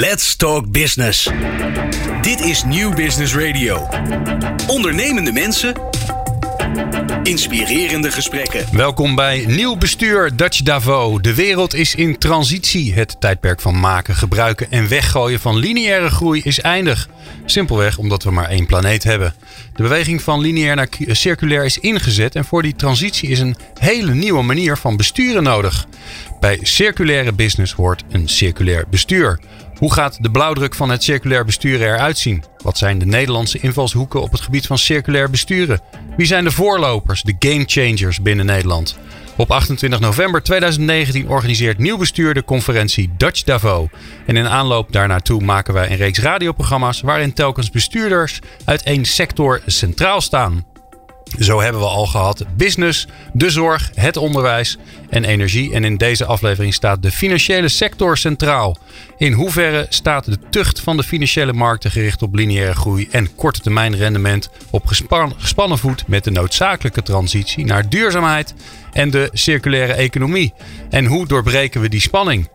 Let's Talk Business. Dit is Nieuw Business Radio. Ondernemende mensen, inspirerende gesprekken. Welkom bij Nieuw Bestuur Dutch Davo. De wereld is in transitie. Het tijdperk van maken, gebruiken en weggooien van lineaire groei is eindig. Simpelweg omdat we maar één planeet hebben. De beweging van lineair naar circulair is ingezet en voor die transitie is een hele nieuwe manier van besturen nodig. Bij circulaire business hoort een circulair bestuur. Hoe gaat de blauwdruk van het circulair besturen eruit zien? Wat zijn de Nederlandse invalshoeken op het gebied van circulair besturen? Wie zijn de voorlopers, de game changers binnen Nederland? Op 28 november 2019 organiseert Nieuw Bestuur de conferentie Dutch Davo. En in aanloop daarnaartoe maken wij een reeks radioprogramma's waarin telkens bestuurders uit één sector centraal staan. Zo hebben we al gehad business, de zorg, het onderwijs en energie. En in deze aflevering staat de financiële sector centraal. In hoeverre staat de tucht van de financiële markten gericht op lineaire groei en korte termijn rendement op gespannen voet met de noodzakelijke transitie naar duurzaamheid en de circulaire economie? En hoe doorbreken we die spanning?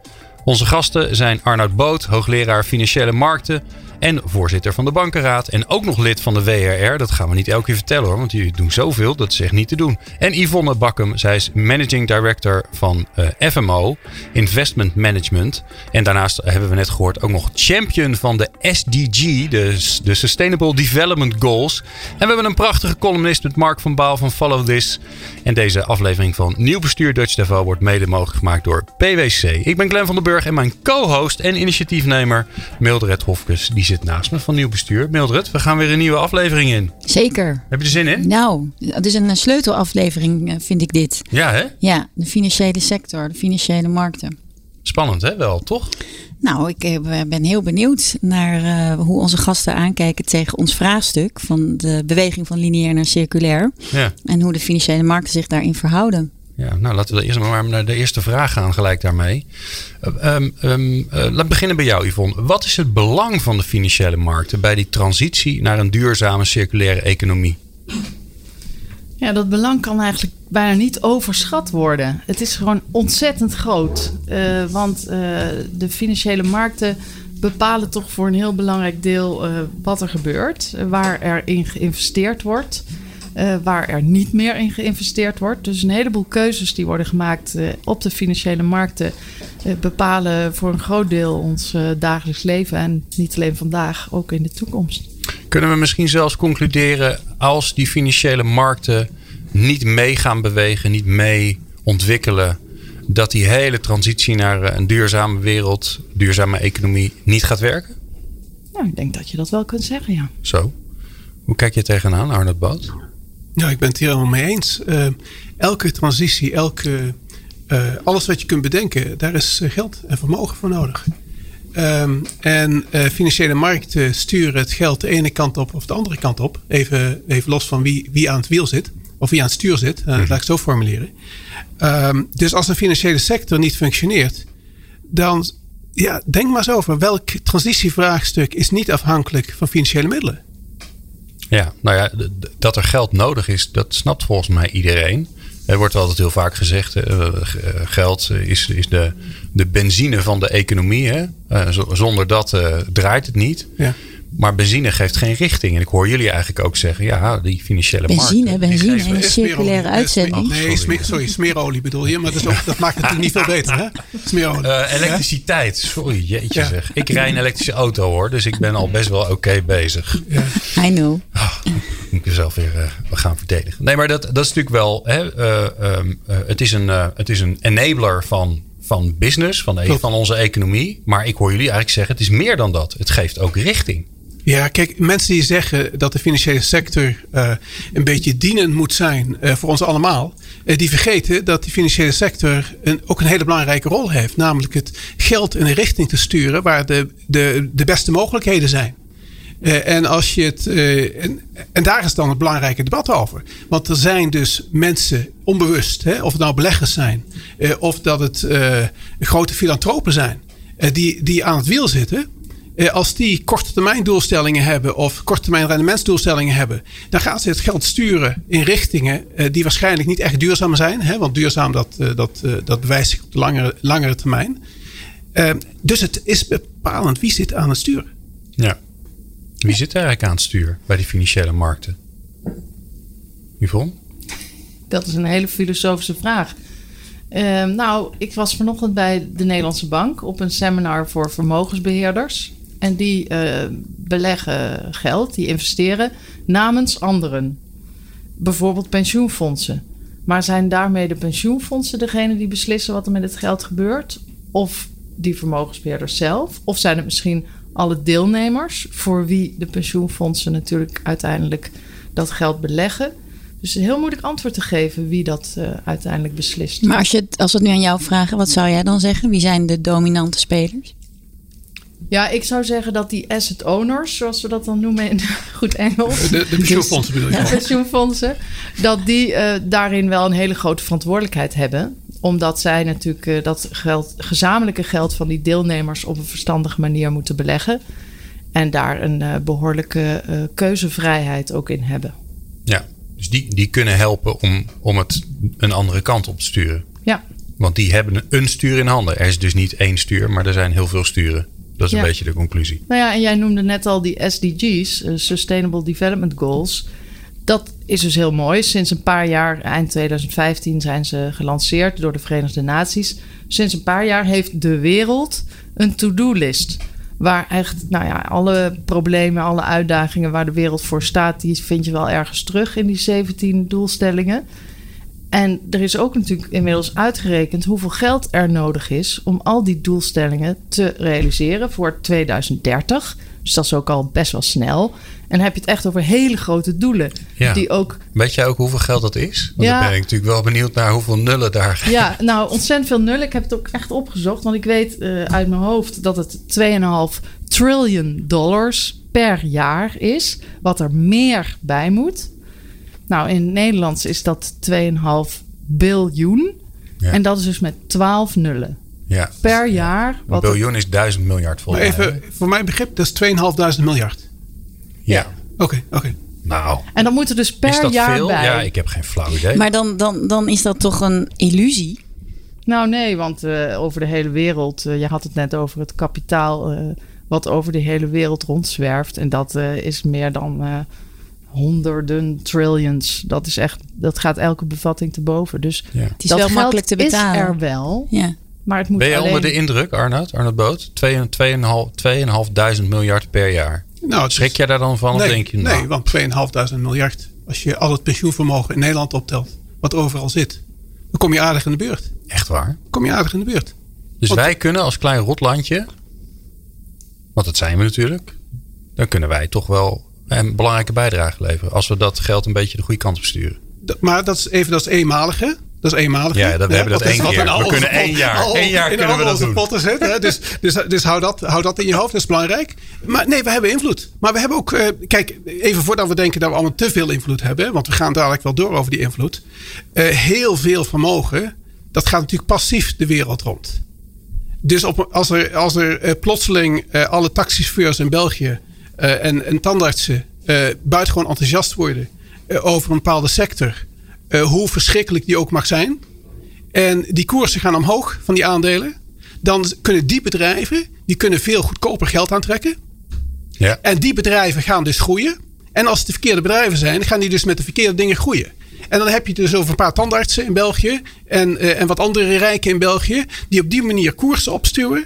Onze gasten zijn Arnoud Boot, hoogleraar financiële markten en voorzitter van de bankenraad. En ook nog lid van de WRR. Dat gaan we niet elke keer vertellen hoor, want jullie doen zoveel. Dat is echt niet te doen. En Yvonne Bakkum, zij is managing director van eh, FMO, Investment Management. En daarnaast hebben we net gehoord ook nog champion van de SDG, de, de Sustainable Development Goals. En we hebben een prachtige columnist met Mark van Baal van Follow This. En deze aflevering van Nieuw Bestuur Dutch Devo wordt mede mogelijk gemaakt door PwC. Ik ben Glenn van den Burg en mijn co-host en initiatiefnemer Mildred Hofkes. Zit naast me van Nieuw Bestuur. Mildred, we gaan weer een nieuwe aflevering in. Zeker. Heb je er zin in? Nou, het is een sleutelaflevering eh, vind ik dit. Ja hè? Ja, de financiële sector, de financiële markten. Spannend hè wel, toch? Nou, ik eh, ben heel benieuwd naar uh, hoe onze gasten aankijken tegen ons vraagstuk van de beweging van lineair naar circulair. Ja. En hoe de financiële markten zich daarin verhouden. Ja, nou laten we eerst maar naar de eerste vraag gaan gelijk daarmee. Um, um, laat beginnen bij jou Yvonne. Wat is het belang van de financiële markten bij die transitie naar een duurzame circulaire economie? Ja, dat belang kan eigenlijk bijna niet overschat worden. Het is gewoon ontzettend groot. Uh, want uh, de financiële markten bepalen toch voor een heel belangrijk deel uh, wat er gebeurt, waar er in geïnvesteerd wordt. Uh, waar er niet meer in geïnvesteerd wordt. Dus een heleboel keuzes die worden gemaakt uh, op de financiële markten uh, bepalen voor een groot deel ons dagelijks leven. En niet alleen vandaag, ook in de toekomst. Kunnen we misschien zelfs concluderen als die financiële markten niet mee gaan bewegen, niet mee ontwikkelen, dat die hele transitie naar een duurzame wereld, duurzame economie niet gaat werken? Nou, ik denk dat je dat wel kunt zeggen, ja. Zo. Hoe kijk je tegenaan, Arnold Boot? Ja, ik ben het hier helemaal mee eens. Uh, elke transitie, elke, uh, alles wat je kunt bedenken, daar is geld en vermogen voor nodig. Um, en uh, financiële markten sturen het geld de ene kant op of de andere kant op. Even, even los van wie, wie aan het wiel zit. Of wie aan het stuur zit. Uh, laat ik het zo formuleren. Um, dus als de financiële sector niet functioneert. Dan ja, denk maar eens over. Welk transitievraagstuk is niet afhankelijk van financiële middelen? Ja, nou ja, dat er geld nodig is, dat snapt volgens mij iedereen. Er wordt altijd heel vaak gezegd, uh, geld is, is de, de benzine van de economie. Hè? Zonder dat draait het niet. Ja. Maar benzine geeft geen richting. En ik hoor jullie eigenlijk ook zeggen, ja, die financiële benzine, markt. Benzine, benzine, een circulaire uitzending. Nee, sorry, sorry smeerolie bedoel je. Maar dat, ook, dat maakt het natuurlijk niet veel beter, hè? Smeerolie. Uh, elektriciteit, sorry, jeetje ja. zeg. Ik rij een elektrische auto hoor, dus ik ben al best wel oké okay bezig. Ja. I know. Oh, moet ik mezelf weer uh, gaan verdedigen. Nee, maar dat, dat is natuurlijk wel, hè, uh, um, het, is een, het is een enabler van van business, van, de, van onze economie. Maar ik hoor jullie eigenlijk zeggen, het is meer dan dat. Het geeft ook richting. Ja, kijk, mensen die zeggen dat de financiële sector uh, een beetje dienend moet zijn uh, voor ons allemaal, uh, die vergeten dat die financiële sector een, ook een hele belangrijke rol heeft. Namelijk het geld in een richting te sturen waar de, de, de beste mogelijkheden zijn. en, als je het, en, daar is dan het belangrijke debat over. Want er zijn dus mensen onbewust, hè, of het nou beleggers zijn, of dat het grote filantropen zijn, die, die aan het wiel zitten. Eh, als die korte termijn doelstellingen hebben of korte termijn rendementsdoelstellingen hebben, dan gaan ze het geld sturen in richtingen eh, die waarschijnlijk niet echt duurzaam zijn. Hè, want duurzaam dat, eh, dat, dat bewijst zich op de langere, langere termijn. dus het is bepalend wie zit aan het stuur. Ja. Wie zit er eigenlijk aan het stuur bij die financiële markten? Yvonne? Dat is een hele filosofische vraag. Uh, nou, ik was vanochtend bij de Nederlandse Bank op een seminar voor vermogensbeheerders. En die uh, beleggen geld, die investeren namens anderen. Bijvoorbeeld pensioenfondsen. Maar zijn daarmee de pensioenfondsen degene die beslissen wat er met het geld gebeurt? Of die vermogensbeheerders zelf? Of zijn het misschien alle deelnemers voor wie de pensioenfondsen natuurlijk uiteindelijk dat geld beleggen? Dus een heel moeilijk antwoord te geven wie dat uh, uiteindelijk beslist. Maar als, je, als we het nu aan jou vragen, wat zou jij dan zeggen? Wie zijn de dominante spelers? Ja, ik zou zeggen dat die asset owners, zoals we dat dan noemen in goed Engels. De, de pensioenfondsen bedoel je? Ja, pensioenfondsen. Dat die uh, daarin wel een hele grote verantwoordelijkheid hebben. Omdat zij natuurlijk uh, dat geld, gezamenlijke geld van die deelnemers op een verstandige manier moeten beleggen. En daar een uh, behoorlijke keuzevrijheid ook in hebben. Ja, dus die, die kunnen helpen om, om het een andere kant op te sturen. Ja. Want die hebben een stuur in handen. Er is dus niet één stuur, maar er zijn heel veel sturen. Dat is ja. een beetje de conclusie. Nou ja, en jij noemde net al die SDG's, uh, Sustainable Development Goals. Dat is dus heel mooi. Sinds een paar jaar, eind 2015, zijn ze gelanceerd door de Verenigde Naties. Sinds een paar jaar heeft de wereld een to-do-list. Waar echt, nou ja, alle problemen, alle uitdagingen waar de wereld voor staat, die vind je wel ergens terug in die 17 doelstellingen. En er is ook natuurlijk inmiddels uitgerekend hoeveel geld er nodig is om al die doelstellingen te realiseren voor 2030. Dus dat is ook al best wel snel. En dan heb je het echt over hele grote doelen. Ja. Die ook... Weet jij ook hoeveel geld dat is? Want ja. dan ben ik natuurlijk wel benieuwd naar hoeveel nullen daar. Ja, nou ontzettend veel nullen. Ik heb het ook echt opgezocht. Want ik weet uh, uit mijn hoofd dat het 2,5 trillion dollars per jaar is. Wat er meer bij moet. Nou, in het Nederlands is dat 2,5 biljoen. Ja. En dat is dus met 12 nullen. Ja. Per jaar. Een biljoen is 1000 miljard volgens Maar even, voor mijn begrip, dat is 2.500 miljard. Ja. Oké, okay, oké. Okay. Nou. En dan moet er dus per is dat jaar veel? bij. Ja, ik heb geen flauw idee. Maar dan, dan, dan is dat toch een illusie? Nou nee, want uh, over de hele wereld, uh, je had het net over het kapitaal uh, wat over de hele wereld rondzwerft. En dat is meer dan honderden trillions. Dat is echt, dat gaat elke bevatting te boven. Dus ja. het is wel makkelijk te betalen. Is er wel. Ja. Maar het moet ben je alleen... onder de indruk, Arnoud? Arnoud Boot? 2.500 miljard per jaar. Nou, Schrik is... jij daar dan van? Nee, of denk je, nou... nee want 2.500 miljard. Als je al het pensioenvermogen in Nederland optelt, wat overal zit, dan kom je aardig in de buurt. Echt waar? Dan kom je aardig in de buurt. Dus want... wij kunnen als klein rotlandje, want dat zijn we natuurlijk, dan kunnen wij toch wel een belangrijke bijdrage leveren. Als we dat geld een beetje de goede kant op sturen. Maar dat is even, dat is eenmalig hè? Dat is eenmalig. Ja, dat, we hebben dat één keer. We kunnen één jaar. Al, één jaar kunnen we dat doen. potten zetten. Hè? Dus, dus, dus hou, dat, hou dat in je hoofd. Dat is belangrijk. Maar nee, we hebben invloed. Maar we hebben ook... Uh, kijk, even voordat we denken dat we allemaal te veel invloed hebben. Want we gaan dadelijk wel door over die invloed. Uh, heel veel vermogen. Dat gaat natuurlijk passief de wereld rond. Dus op, als er, als er uh, plotseling alle taxichauffeurs in België... en, en tandartsen buitengewoon enthousiast worden... over een bepaalde sector... Uh, hoe verschrikkelijk die ook mag zijn. En die koersen gaan omhoog van die aandelen. Dan kunnen die bedrijven die kunnen veel goedkoper geld aantrekken. Ja. En die bedrijven gaan dus groeien. En als het de verkeerde bedrijven zijn, gaan die dus met de verkeerde dingen groeien. En dan heb je dus over een paar tandartsen in België. En, uh, en wat andere rijken in België. Die op die manier koersen opstuwen.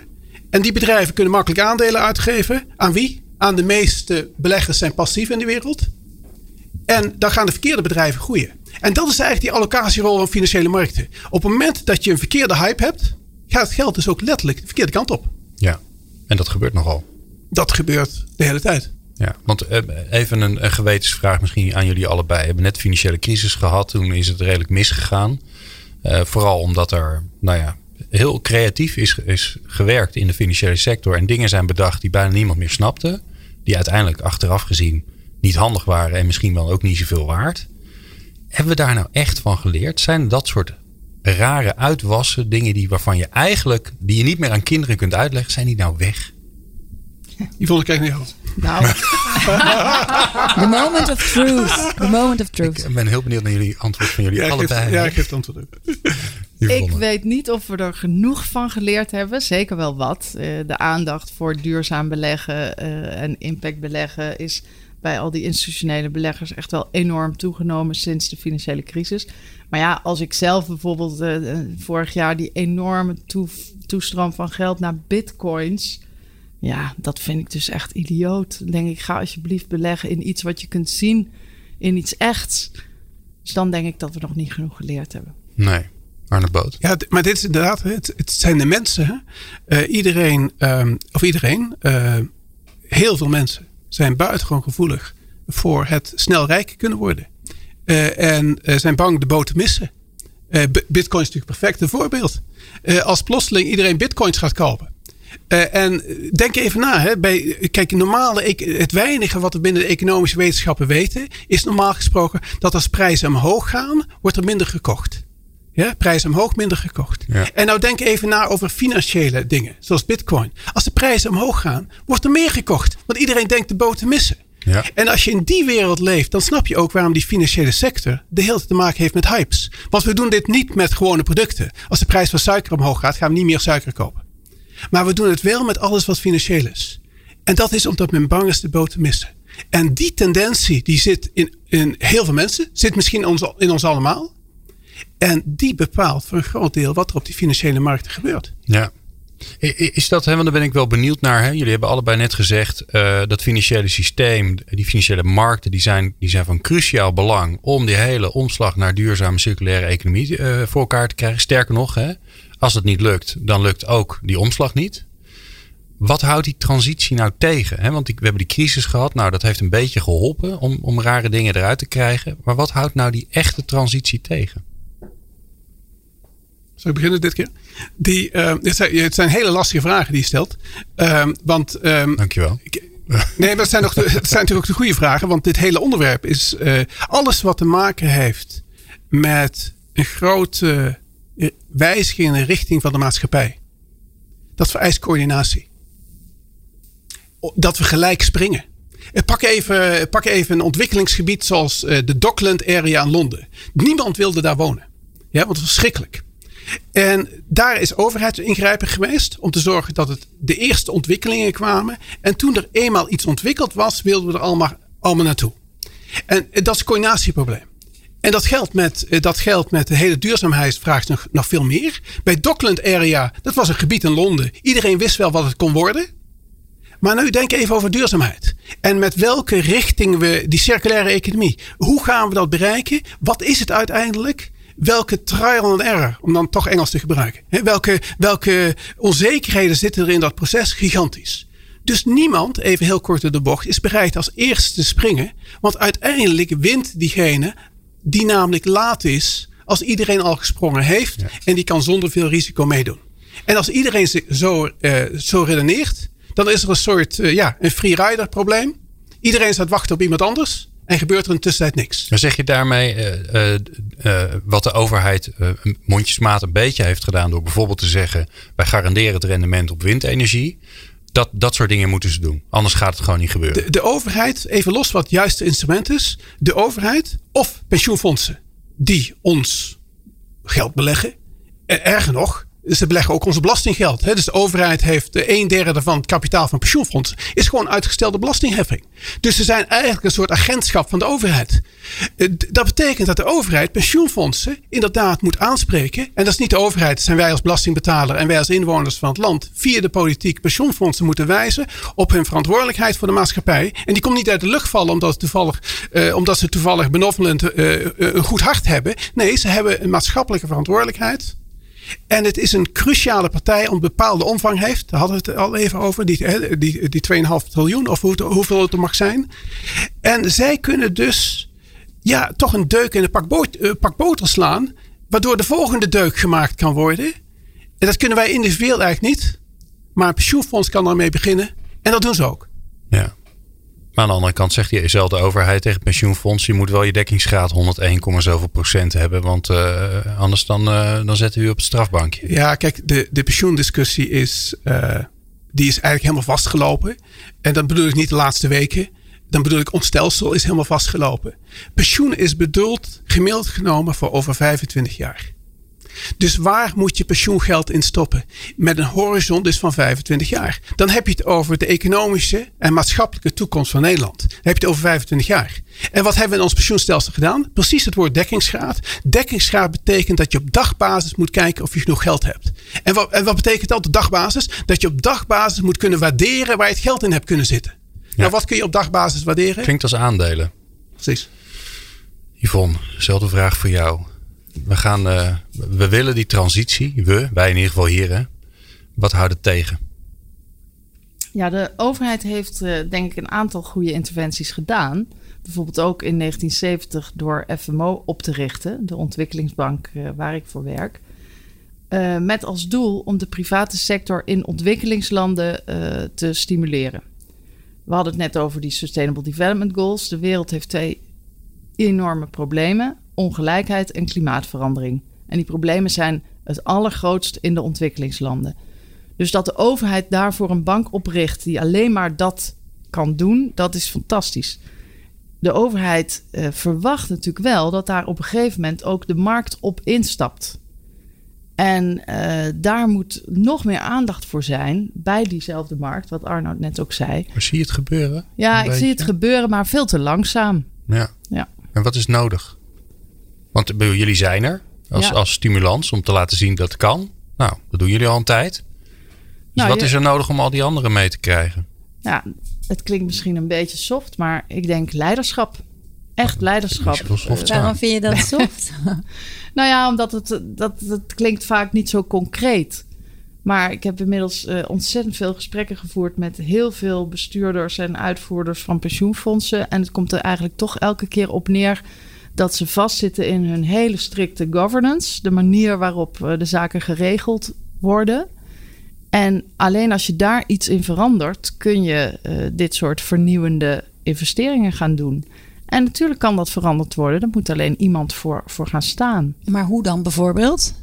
En die bedrijven kunnen makkelijk aandelen uitgeven. Aan wie? Aan de meeste beleggers zijn passief in de wereld. En dan gaan de verkeerde bedrijven groeien. En dat is eigenlijk die allocatierol van financiële markten. Op het moment dat je een verkeerde hype hebt, gaat het geld dus ook letterlijk de verkeerde kant op. Ja, en dat gebeurt nogal. Dat gebeurt de hele tijd. Ja, want even een, een gewetensvraag misschien aan jullie allebei. We hebben net financiële crisis gehad. Toen is het redelijk misgegaan. Uh, vooral omdat er, nou ja, heel creatief is, is gewerkt in de financiële sector. En dingen zijn bedacht die bijna niemand meer snapte. Die uiteindelijk achteraf gezien niet handig waren en misschien wel ook niet zoveel waard. Hebben we daar nou echt van geleerd? Zijn dat soort rare uitwassen, dingen die waarvan je eigenlijk, die je niet meer aan kinderen kunt uitleggen, zijn die nou weg? Die vond ik echt niet goed. Nou. The moment of truth. The moment of truth. Ik ben heel benieuwd naar jullie antwoord van jullie ja, allebei. Ja, ik geef het antwoord ook. Ik weet niet of we er genoeg van geleerd hebben. Zeker wel wat. Uh, de aandacht voor duurzaam beleggen uh, en impact beleggen is bij al die institutionele beleggers echt wel enorm toegenomen sinds de financiële crisis. Maar ja, als ik zelf bijvoorbeeld uh, vorig jaar die enorme toe, toestroom van geld naar bitcoins. Ja, dat vind ik dus echt idioot. Dan denk ik, ga alsjeblieft beleggen in iets wat je kunt zien, in iets echts. Dus dan denk ik dat we nog niet genoeg geleerd hebben. Nee. Arne Boot. Ja, maar dit is inderdaad, het, het zijn de mensen. Uh, iedereen, um, of iedereen, uh, heel veel mensen zijn buitengewoon gevoelig voor het snel rijk kunnen worden. Uh, en zijn bang de boot te missen. Bitcoin is natuurlijk een perfect voorbeeld. als plotseling iedereen bitcoins gaat kopen. En denk even na. Hè, bij, kijk, normale, het weinige wat we binnen de economische wetenschappen weten, is normaal gesproken dat als prijzen omhoog gaan, wordt er minder gekocht. Ja, prijzen omhoog, minder gekocht. En nou denk even na over financiële dingen, zoals bitcoin. Als de prijzen omhoog gaan, wordt er meer gekocht. Want iedereen denkt de boot te missen. Ja. En als je in die wereld leeft, dan snap je ook waarom die financiële sector de hele tijd te maken heeft met hypes. Want we doen dit niet met gewone producten. Als de prijs van suiker omhoog gaat, gaan we niet meer suiker kopen. Maar we doen het wel met alles wat financieel is. En dat is omdat men bang is de boot te missen. En die tendentie die zit in, in heel veel mensen, zit misschien in ons, in ons allemaal. En die bepaalt voor een groot deel wat er op die financiële markten gebeurt. Ja. Is dat, hè, want daar ben ik wel benieuwd naar. Hè? Jullie hebben allebei net gezegd uh, dat financiële systeem, die financiële markten, die zijn, die zijn van cruciaal belang om die hele omslag naar duurzame circulaire economie uh, voor elkaar te krijgen. Sterker nog, hè, als het niet lukt, dan lukt ook die omslag niet. Wat houdt die transitie nou tegen? Want we hebben die crisis gehad. Nou, dat heeft een beetje geholpen om, om rare dingen eruit te krijgen. Maar wat houdt nou die echte transitie tegen? Zal ik beginnen dit keer? Die, uh, het, zijn, het, zijn, hele lastige vragen die je stelt. Uh, want, um, Dankjewel. Nee, maar het zijn, nog de, het zijn natuurlijk ook de goede vragen. Want dit hele onderwerp is uh, alles wat te maken heeft met een grote wijziging in de richting van de maatschappij. Dat vereist coördinatie. Dat we gelijk springen. Pak even, pak even een ontwikkelingsgebied zoals de Dockland area in Londen. Niemand wilde daar wonen. Ja, want het was verschrikkelijk. En daar is overheidsingrijpen geweest om te zorgen dat het de eerste ontwikkelingen kwamen. En toen er eenmaal iets ontwikkeld was, wilden we er allemaal, allemaal naartoe. En dat is een coördinatieprobleem. En dat geldt met, dat geldt met de hele duurzaamheidsvraag nog, nog veel meer. Bij Dockland Area, dat was een gebied in Londen. Iedereen wist wel wat het kon worden. Maar nu denk even over duurzaamheid. En met welke richting we die circulaire economie. Hoe gaan we dat bereiken? Wat is het uiteindelijk? welke trial and error, om dan toch Engels te gebruiken, welke, welke onzekerheden zitten er in dat proces? Gigantisch. Dus niemand, even heel kort door de bocht, is bereid als eerste te springen. Want uiteindelijk wint diegene die namelijk laat is als iedereen al gesprongen heeft. En die kan zonder veel risico meedoen. En als iedereen zo, uh, zo redeneert, dan is er een soort uh, ja, een freerider probleem. Iedereen staat wachten op iemand anders. En gebeurt er in tussentijd niks. Maar zeg je daarmee uh, uh, wat de overheid mondjesmaat een beetje heeft gedaan door bijvoorbeeld te zeggen: wij garanderen het rendement op windenergie. Dat, dat soort dingen moeten ze doen. Anders gaat het gewoon niet gebeuren. De, de overheid, even los wat het juiste instrument is. De overheid of pensioenfondsen die ons geld beleggen. Erger nog, ze beleggen ook onze belastinggeld. Hè? Dus de overheid heeft een derde van het kapitaal van pensioenfondsen. Is gewoon uitgestelde belastingheffing. Dus ze zijn eigenlijk een soort agentschap van de overheid. Eh, dat betekent dat de overheid pensioenfondsen inderdaad moet aanspreken. En dat is niet de overheid, dat zijn wij als belastingbetaler en wij als inwoners van het land. Via de politiek pensioenfondsen moeten wijzen op hun verantwoordelijkheid voor de maatschappij. En die komt niet uit de lucht vallen omdat, toevallig, uh, omdat ze toevallig benoffelend een goed hart hebben. Nee, ze hebben een maatschappelijke verantwoordelijkheid. En het is een cruciale partij een bepaalde omvang heeft. Daar hadden we het al even over. Die, die, die 2,5 triljoen of hoeveel het er mag zijn. En zij kunnen dus ja, toch een deuk in een uh, pak boter slaan. Waardoor de volgende deuk gemaakt kan worden. En dat kunnen wij individueel eigenlijk niet. Maar een pensioenfonds kan daarmee beginnen. En dat doen ze ook. Ja. Maar aan de andere kant zegt diezelfde overheid tegen pensioenfonds: je moet wel je dekkingsgraad 101, zoveel procent hebben. Want uh, anders dan, uh, dan zetten we u op het strafbankje. Ja, kijk, de, de pensioendiscussie is, uh, die is eigenlijk helemaal vastgelopen. En dan bedoel ik niet de laatste weken. Dan bedoel ik ons stelsel is helemaal vastgelopen. Pensioen is bedoeld, gemiddeld genomen, voor over 25 jaar. Dus waar moet je pensioengeld in stoppen? Met een horizon dus van 25 jaar. Dan heb je het over de economische en maatschappelijke toekomst van Nederland. Dan heb je het over 25 jaar. En wat hebben we in ons pensioenstelsel gedaan? Precies het woord dekkingsgraad. Dekkingsgraad betekent dat je op dagbasis moet kijken of je genoeg geld hebt. En wat, en wat betekent dat op dagbasis? Dat je op dagbasis moet kunnen waarderen waar je het geld in hebt kunnen zitten. Nou, wat kun je op dagbasis waarderen? Klinkt als aandelen. Precies. Yvonne, dezelfde vraag voor jou. We, gaan, uh, we willen die transitie, we, wij in ieder geval hier, hè? wat houdt het tegen? Ja, de overheid heeft uh, denk ik een aantal goede interventies gedaan. Bijvoorbeeld ook in 1970 door FMO op te richten, de ontwikkelingsbank uh, waar ik voor werk. met als doel om de private sector in ontwikkelingslanden te stimuleren. We hadden het net over die Sustainable Development Goals. De wereld heeft twee enorme problemen: ongelijkheid en klimaatverandering. En die problemen zijn het allergrootst in de ontwikkelingslanden. Dus dat de overheid daarvoor een bank opricht die alleen maar dat kan doen, dat is fantastisch. De overheid uh, verwacht natuurlijk wel dat daar op een gegeven moment ook de markt op instapt. En uh, daar moet nog meer aandacht voor zijn bij diezelfde markt, wat Arnoud net ook zei. Maar zie je het gebeuren? Ja, ik zie het gebeuren, maar veel te langzaam. Ja. ja. En wat is nodig? Want jullie zijn er als, ja. als stimulans om te laten zien dat het kan. Nou, dat doen jullie al een tijd. Dus nou, wat is er nodig om al die anderen mee te krijgen? Ja, het klinkt misschien een beetje soft, maar ik denk leiderschap. Echt leiderschap. Waarom vind je dat soft? nou ja, omdat het, dat, het klinkt vaak niet zo concreet. Maar ik heb inmiddels uh, ontzettend veel gesprekken gevoerd met heel veel bestuurders en uitvoerders van pensioenfondsen. En het komt er eigenlijk toch elke keer op neer dat ze vastzitten in hun hele strikte governance, de manier waarop uh, de zaken geregeld worden. En alleen als je daar iets in verandert, kun je uh, dit soort vernieuwende investeringen gaan doen. En natuurlijk kan dat veranderd worden. Daar moet alleen iemand voor, voor gaan staan. Maar hoe dan bijvoorbeeld?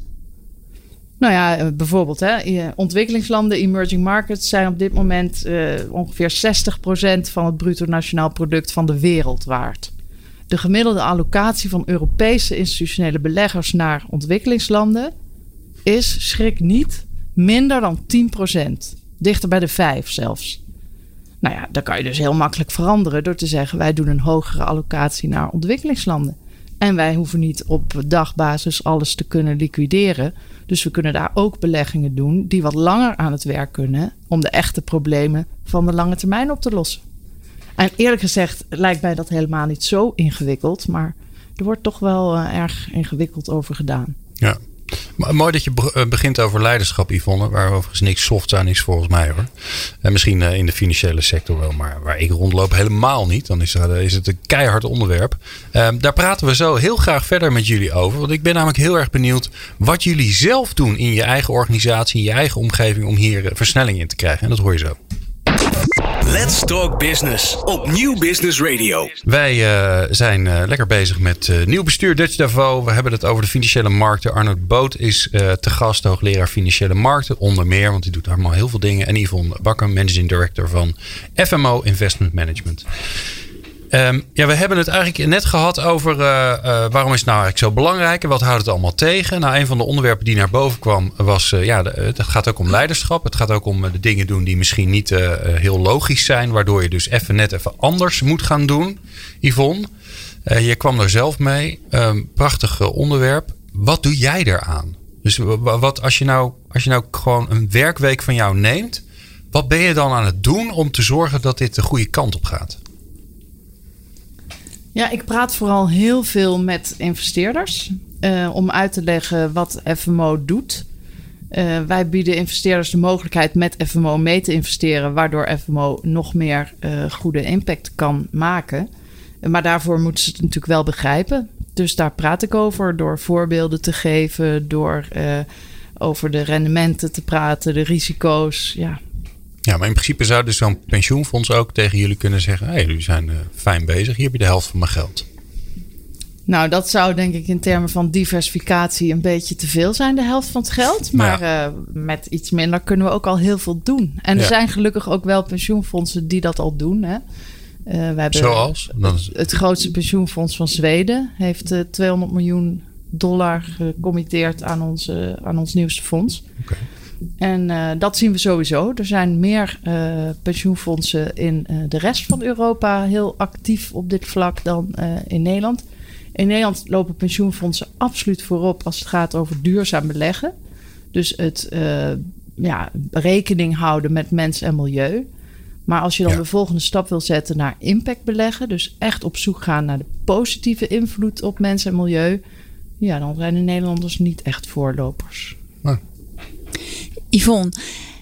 Nou ja, eh, bijvoorbeeld hè, ontwikkelingslanden, emerging markets zijn op dit moment uh, ongeveer 60% van het bruto nationaal product van de wereld waard. De gemiddelde allocatie van Europese institutionele beleggers naar ontwikkelingslanden is, schrik niet, minder dan 10%. Dichter bij de 5 zelfs. Nou ja, dat kan je dus heel makkelijk veranderen door te zeggen: wij doen een hogere allocatie naar ontwikkelingslanden. En wij hoeven niet op dagbasis alles te kunnen liquideren. Dus we kunnen daar ook beleggingen doen die wat langer aan het werk kunnen om de echte problemen van de lange termijn op te lossen. En eerlijk gezegd lijkt mij dat helemaal niet zo ingewikkeld, maar er wordt toch wel uh, erg ingewikkeld over gedaan. Ja, mooi dat je eh, begint over leiderschap, Yvonne. Waar overigens niks soft aan is volgens mij hoor. En misschien eh, in de financiële sector wel, maar waar ik rondloop helemaal niet. Dan is, het een keihard onderwerp. Um, daar praten we zo heel graag verder met jullie over. Want ik ben namelijk heel erg benieuwd wat jullie zelf doen in je eigen organisatie, in je eigen omgeving om hier versnelling in te krijgen. En dat hoor je zo. Let's Talk Business op Nieuw Business Radio. Wij uh, zijn uh, lekker bezig met uh, nieuw bestuur Dutch Davos. We hebben het over de financiële markten. Arnold Boot is te gast, hoogleraar financiële markten. Onder meer, want hij doet allemaal heel veel dingen. En Yvonne Bakker, managing director van FMO Investment Management. Um, ja, we hebben het eigenlijk net gehad over uh, uh, waarom is het nou eigenlijk zo belangrijk en wat houdt het allemaal tegen. Nou, een van de onderwerpen die naar boven kwam was, uh, ja, het gaat ook om leiderschap. Het gaat ook om de dingen doen die misschien niet heel logisch zijn, waardoor je dus even net even anders moet gaan doen. Yvonne, je kwam er zelf mee. Um, prachtig onderwerp. Wat doe jij eraan? Dus wat als je, nou, als je nou gewoon een werkweek van jou neemt, wat ben je dan aan het doen om te zorgen dat dit de goede kant op gaat? Ja, ik praat vooral heel veel met investeerders uh, om uit te leggen wat FMO doet. Uh, wij bieden investeerders de mogelijkheid met FMO mee te investeren, waardoor FMO nog meer uh, goede impact kan maken. Maar daarvoor moeten ze het natuurlijk wel begrijpen. Dus daar praat ik over door voorbeelden te geven, door over de rendementen te praten, de risico's. Ja, ja, maar in principe zou dus zo'n pensioenfonds ook tegen jullie kunnen zeggen: hey, jullie zijn uh, fijn bezig, hier heb je de helft van mijn geld. Nou, dat zou denk ik in termen van diversificatie een beetje te veel zijn, de helft van het geld. Maar ja. uh, met iets minder kunnen we ook al heel veel doen. En er zijn gelukkig ook wel pensioenfondsen die dat al doen. Hè. Uh, we hebben Zoals? Het, het, grootste pensioenfonds van Zweden heeft 200 miljoen dollar gecommitteerd aan, onze, aan ons nieuwste fonds. En uh, dat zien we sowieso. Er zijn meer uh, pensioenfondsen in uh, de rest van Europa heel actief op dit vlak dan in Nederland. In Nederland lopen pensioenfondsen absoluut voorop als het gaat over duurzaam beleggen. Dus het ja, rekening houden met mens en milieu. Maar als je dan de volgende stap wil zetten naar impact beleggen, dus echt op zoek gaan naar de positieve invloed op mens en milieu, ja, dan zijn de Nederlanders niet echt voorlopers. Yvonne,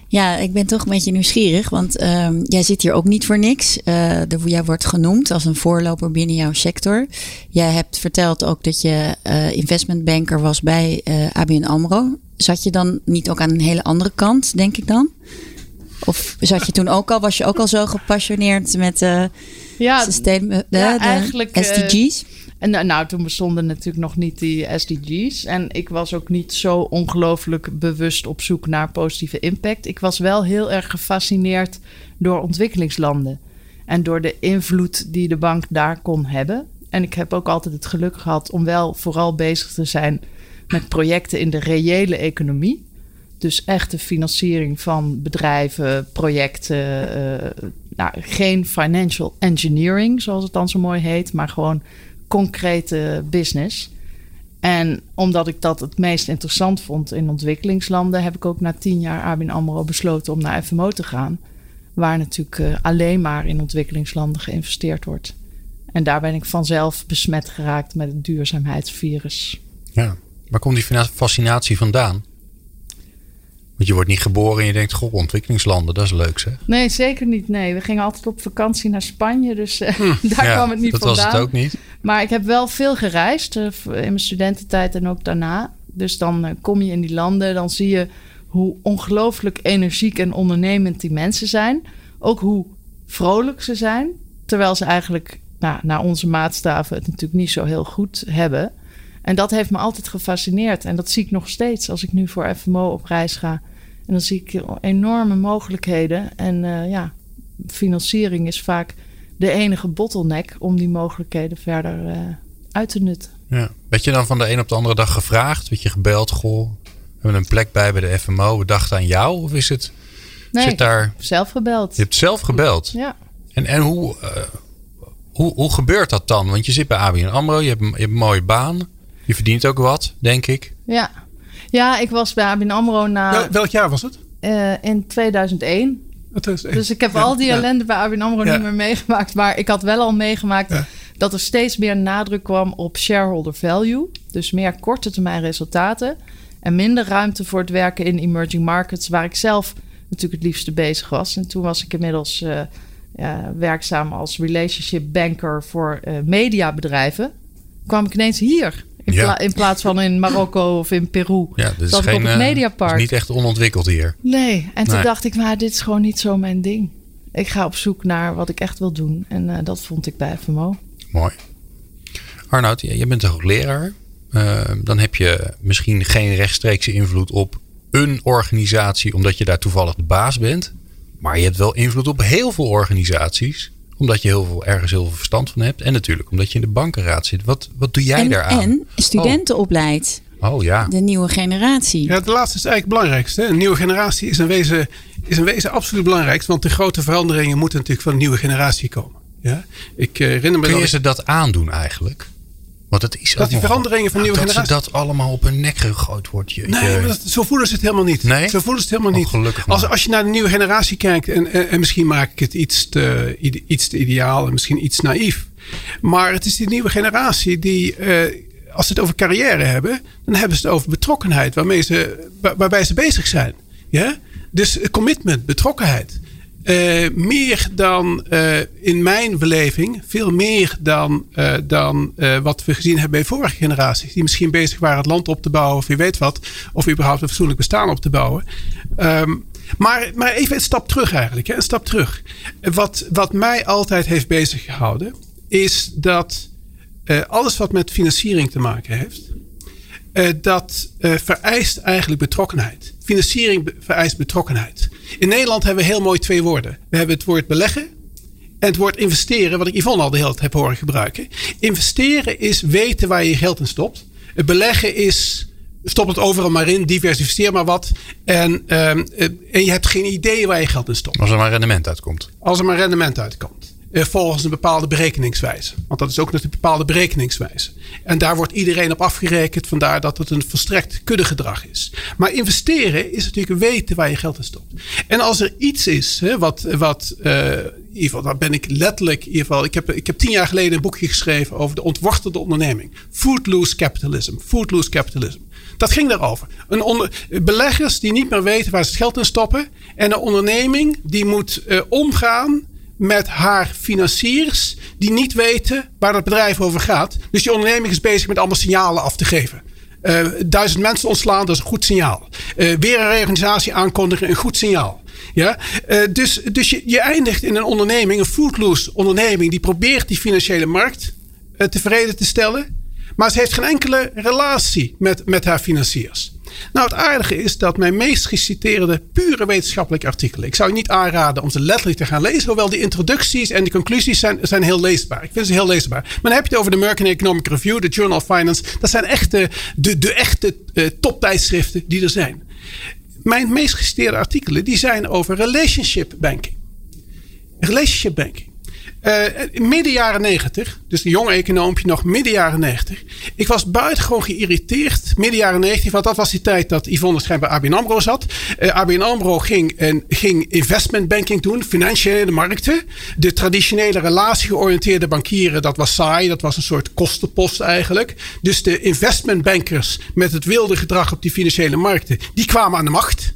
ja, ik ben toch een beetje nieuwsgierig, want uh, jij zit hier ook niet voor niks. Uh, jij wordt genoemd als een voorloper binnen jouw sector. Jij hebt verteld ook dat je uh, investmentbanker was bij uh, ABN AMRO. Zat je dan niet ook aan een hele andere kant, denk ik dan? Of zat je toen ook al, was je ook al zo gepassioneerd met ja, systeem, ja, de eigenlijk, SDG's? En nou, nou, toen bestonden natuurlijk nog niet die SDG's. En ik was ook niet zo ongelooflijk bewust op zoek naar positieve impact. Ik was wel heel erg gefascineerd door ontwikkelingslanden. En door de invloed die de bank daar kon hebben. En ik heb ook altijd het geluk gehad om wel vooral bezig te zijn met projecten in de reële economie. Dus echte financiering van bedrijven, projecten. Uh, nou, geen financial engineering, zoals het dan zo mooi heet, maar gewoon concrete business. En omdat ik dat het meest interessant vond in ontwikkelingslanden, heb ik ook na tien jaar ABN AMRO besloten om naar FMO te gaan. Waar natuurlijk uh, alleen maar in ontwikkelingslanden geïnvesteerd wordt. En daar ben ik vanzelf besmet geraakt met het duurzaamheidsvirus. Ja, waar komt die fascinatie vandaan? Want je wordt niet geboren en je denkt, goh, ontwikkelingslanden, dat is leuk zeg. Nee, zeker niet. Nee, we gingen altijd op vakantie naar Spanje, dus uh, daar kwam het niet dat vandaan. Dat was het ook niet. Maar ik heb wel veel gereisd uh, in mijn studententijd en ook daarna. Dus dan uh, kom je in die landen, dan zie je hoe ongelooflijk energiek en ondernemend die mensen zijn. Ook hoe vrolijk ze zijn, terwijl ze eigenlijk nou, naar onze maatstaven het natuurlijk niet zo heel goed hebben. En dat heeft me altijd gefascineerd. En dat zie ik nog steeds als ik nu voor FMO op reis ga. En dan zie ik enorme mogelijkheden. En uh, ja, financiering is vaak de enige bottleneck om die mogelijkheden verder uh, uit te nutten. Ja. Werd je dan van de een op de andere dag gevraagd? Werd je gebeld? Goh, we hebben een plek bij bij de FMO. We dachten aan jou? Of is het... Nee, zit daar... zelf gebeld. Je hebt zelf gebeld? Ja. En, en hoe, uh, hoe, hoe gebeurt dat dan? Want je zit bij ABN AMRO. Je hebt, je hebt een mooie baan. Je verdient ook wat, denk ik. Ja, ja ik was bij ABN AMRO na... welk jaar was het? Uh, in 2001. Dus ik heb al die ellende bij ABN AMRO niet meer meegemaakt. Maar ik had wel al meegemaakt dat er steeds meer nadruk kwam op shareholder value. Dus meer korte termijn resultaten. En minder ruimte voor het werken in emerging markets, waar ik zelf natuurlijk het liefste bezig was. En toen was ik inmiddels uh, werkzaam als relationship banker voor uh, mediabedrijven. Kwam ik ineens hier in, ja. in, plaats van in Marokko of in Peru. Ja, dus dat is geen, op het Mediapark. Is niet echt onontwikkeld hier. Nee, en toen dacht ik, maar dit is gewoon niet zo mijn ding. Ik ga op zoek naar wat ik echt wil doen. En uh, dat vond ik bij FMO. Mooi. Arnoud, je bent toch leraar? Uh, dan heb je misschien geen rechtstreekse invloed op een organisatie, omdat je daar toevallig de baas bent. Maar je hebt wel invloed op heel veel organisaties omdat je heel veel, ergens heel veel verstand van hebt. En natuurlijk omdat je in de bankenraad zit. Wat, wat doe jij en, daaraan? En studenten opleidt. Oh ja. De nieuwe generatie. Ja, het laatste is eigenlijk het belangrijkste. Een nieuwe generatie is een wezen, is een wezen absoluut belangrijk. Want de grote veranderingen moeten natuurlijk van een nieuwe generatie komen. Ja? Ik eh, herinner me Kun je ze dat aandoen eigenlijk? Want het is dat die veranderingen van nieuwe generatie. Dat dat allemaal op hun nek gegooid wordt. Je, nee, maar dat, zo voelen ze het helemaal niet. Nee? Zo voelen ze het helemaal oh, niet. Als, als je naar de nieuwe generatie kijkt, en, en, misschien maak ik het iets te, iets te ideaal en misschien iets naïef. Maar het is die nieuwe generatie die, uh, als ze het over carrière hebben, dan hebben ze het over betrokkenheid waarmee ze, waar, waarbij ze bezig zijn. Ja? Dus commitment, betrokkenheid. Uh, meer dan uh, in mijn beleving, veel meer dan, uh, dan wat we gezien hebben bij vorige generaties. Die misschien bezig waren het land op te bouwen of wie weet wat. Of überhaupt een fatsoenlijk bestaan op te bouwen. Um, maar, maar even een stap terug eigenlijk. Hè, een stap terug. Wat, wat mij altijd heeft bezig gehouden is dat alles wat met financiering te maken heeft. dat vereist eigenlijk betrokkenheid. Financiering vereist betrokkenheid. In Nederland hebben we heel mooi twee woorden. We hebben het woord beleggen en het woord investeren, wat ik Yvonne al de hele tijd heb horen gebruiken. Investeren is weten waar je je geld in stopt. Beleggen is stop het overal maar in, diversificeer maar wat. En, ehm, en je hebt geen idee waar je geld in stopt. Als er maar rendement uitkomt. Als er maar rendement uitkomt. Eh, volgens een bepaalde berekeningswijze. Want dat is ook een bepaalde berekeningswijze. En daar wordt iedereen op afgerekend. Vandaar dat het een verstrekt kuddegedrag is. Maar investeren is natuurlijk weten waar je geld in stopt. En als er iets is hè, wat, wat uh, in ieder geval, daar ben ik letterlijk, in ieder geval, ik heb, ik heb tien jaar geleden een boekje geschreven over de ontwortelde onderneming. Footloose capitalism. Footloose capitalism. Dat ging daarover. Een onder, beleggers die niet meer weten waar ze het geld in stoppen. En een onderneming die moet uh, omgaan met haar financiers die niet weten waar het bedrijf over gaat. Dus die onderneming is bezig met allemaal signalen af te geven. Uh, duizend mensen ontslaan, dat is een goed signaal. Uh, weer een reorganisatie aankondigen, een goed signaal. Ja? Uh, dus dus je, je eindigt in een onderneming, een footloose onderneming, die probeert die financiële markt tevreden te stellen. Maar ze heeft geen enkele relatie met, met haar financiers. Nou, het aardige is dat mijn meest geciteerde pure wetenschappelijke artikelen. Ik zou je niet aanraden om ze letterlijk te gaan lezen, hoewel die introducties en de conclusies zijn, zijn heel leesbaar. Ik vind ze heel leesbaar. Maar dan heb je het over de American Economic Review, de Journal of Finance. Dat zijn echt de, de, de echte uh, toptijdschriften die er zijn. Mijn meest geciteerde artikelen die zijn over relationship banking. Relationship banking. Uh, midden jaren negentig, dus een jong econoompje nog midden jaren negentig. Ik was buitengewoon geïrriteerd midden jaren negentig, want dat was die tijd dat Yvonne schijnbaar ABN AMRO zat. Eh, ABN AMRO ging, en, ging investment banking doen, financiële markten. De traditionele relatiegeoriënteerde bankieren, dat was saai, dat was een soort kostenpost eigenlijk. Dus de investmentbankers met het wilde gedrag op die financiële markten, die kwamen aan de macht.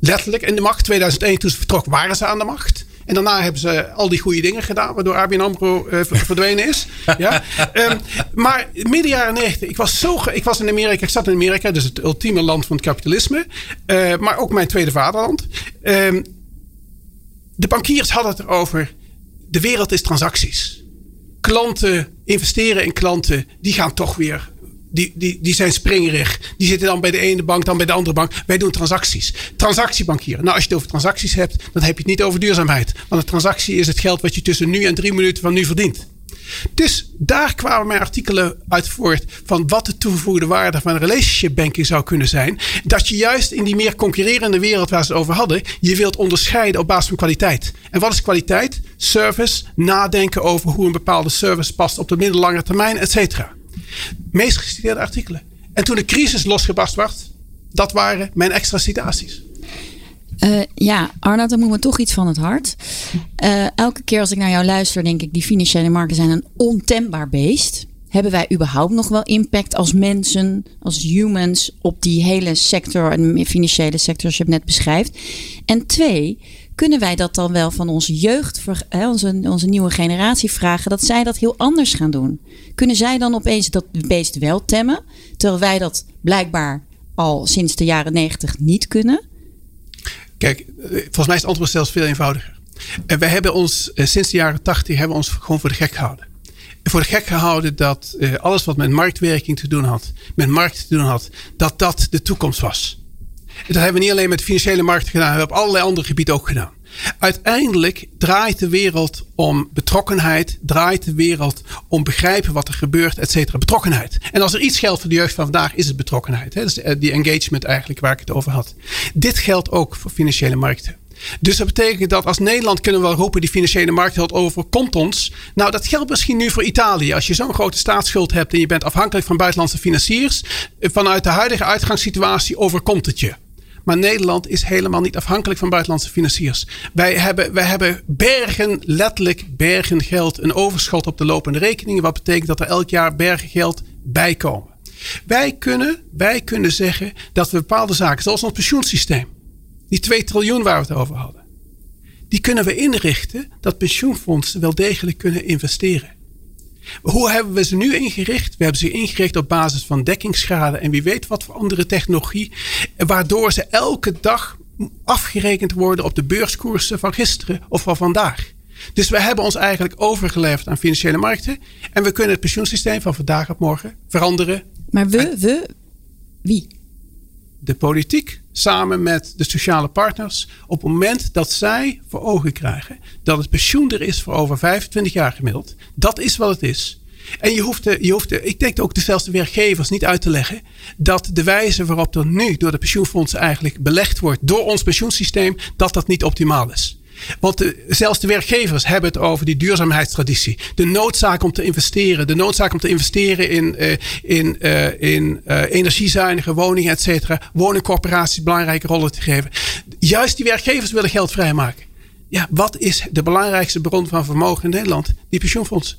Letterlijk in de macht. 2001 toen ze vertrok waren ze aan de macht. En daarna hebben ze al die goede dingen gedaan, waardoor ABN AMRO uh, verdwenen is. ja? Um, maar midden jaren 90, ik was zo. Ik was in Amerika, ik zat in Amerika, dus het ultieme land van het kapitalisme. Uh, maar ook mijn tweede vaderland. Um, de bankiers hadden het erover. De wereld is transacties. Klanten investeren in klanten, die gaan toch weer die, die, die zijn springerig. Die zitten dan bij de ene bank, dan bij de andere bank. Wij doen transacties. Transactiebankieren. Nou, als je het over transacties hebt, dan heb je het niet over duurzaamheid. Want een transactie is het geld wat je tussen nu en drie minuten van nu verdient. Dus daar kwamen mijn artikelen uit voort van wat de toegevoegde waarde van relationship banking zou kunnen zijn. Dat je juist in die meer concurrerende wereld waar ze het over hadden, je wilt onderscheiden op basis van kwaliteit. En wat is kwaliteit? Service, nadenken over hoe een bepaalde service past op de middellange termijn, et cetera meest geciteerde artikelen. En toen de crisis losgebast werd, dat waren mijn extra citaties. Uh, ja, Arnoud, dan moet me toch iets van het hart. Uh, elke keer als ik naar jou luister, denk ik, die financiële markten zijn een ontembaar beest. Hebben wij überhaupt nog wel impact als mensen, als humans, op die hele sector, en financiële sector, als je het net beschrijft? En twee, kunnen wij dat dan wel van onze jeugd, onze, onze nieuwe generatie vragen, dat zij dat heel anders gaan doen? Kunnen zij dan opeens dat beest wel temmen, terwijl wij dat blijkbaar al sinds de jaren negentig niet kunnen? Kijk, eh, volgens mij is het antwoord zelfs veel eenvoudiger. En wij hebben ons eh, sinds de jaren tachtig hebben ons gewoon voor de gek gehouden. Voor de gek gehouden dat eh, alles wat met marktwerking te doen had, met markt te doen had, dat dat de toekomst was. Dat hebben we niet alleen met financiële markt gedaan, we hebben op allerlei andere gebieden ook gedaan. Uiteindelijk draait de wereld om betrokkenheid, draait de wereld om begrijpen wat er gebeurt, et cetera. Betrokkenheid. En als er iets geldt voor de jeugd van vandaag, is het betrokkenheid. Is eh, die engagement eigenlijk waar ik het over had. Dit geldt ook voor financiële markten. Dus dat betekent dat als Nederland kunnen we wel roepen, die financiële markt overkomt ons. Nou, dat geldt misschien nu voor Italië. Als je zo'n grote staatsschuld hebt en je bent afhankelijk van buitenlandse financiers, eh, vanuit de huidige uitgangssituatie overkomt het je. Maar Nederland is helemaal niet afhankelijk van buitenlandse financiers. Wij hebben, wij hebben bergen, letterlijk bergen geld, een overschot op de lopende rekeningen. Wat betekent dat er elk jaar bergen geld bijkomen. Wij kunnen, wij kunnen zeggen dat we bepaalde zaken, zoals ons pensioensysteem, die 2 triljoen waar we het over hadden, die kunnen we inrichten dat pensioenfondsen wel degelijk kunnen investeren. Hoe hebben we ze nu ingericht? We hebben ze ingericht op basis van dekkingsschade en wie weet wat voor andere technologie. Waardoor ze elke dag afgerekend worden op de beurskoersen van gisteren of van vandaag. Dus we hebben ons eigenlijk overgeleverd aan financiële markten. En we kunnen het pensioensysteem van vandaag op morgen veranderen. Maar we, we, wie? De politiek samen met de sociale partners. Op het moment dat zij voor ogen krijgen dat het pensioen er is voor over 25 jaar gemiddeld. Dat is wat het is. En je hoeft, de, je hoeft ik denk ook de zelfs de werkgevers niet uit te leggen dat de wijze waarop er nu door de pensioenfondsen eigenlijk belegd wordt door ons pensioensysteem, dat dat niet optimaal is. Want de, zelfs de werkgevers hebben het over die duurzaamheidstraditie. De noodzaak om te investeren. De noodzaak om te investeren in, uh, in, uh, in energiezuinige woningen, et cetera. Woningcorporaties belangrijke rollen te geven. Juist die werkgevers willen geld vrijmaken. Ja, wat is de belangrijkste bron van vermogen in Nederland? Die pensioenfonds.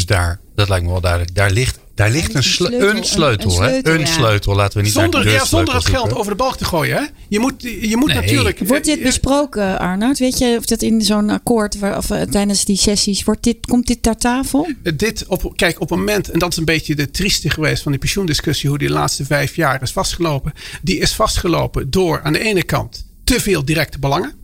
Dus daar, dat lijkt me wel duidelijk. Daar ligt, daar ligt een, sleutel. Een sleutel, een, een sleutel, hè? een sleutel. Laten we niet zonder, naar de ja, zonder het geld over de balk te gooien. Hè? Je moet, je moet nee. natuurlijk. Wordt dit besproken, Arnoud? Weet je of dat in zo'n akkoord waar, of uh, tijdens die sessies wordt dit, komt dit ter tafel? Dit op, kijk, op het moment, en dat is een beetje de trieste geweest van die pensioendiscussie, hoe die de laatste vijf jaar is vastgelopen. Die is vastgelopen door aan de ene kant te veel directe belangen.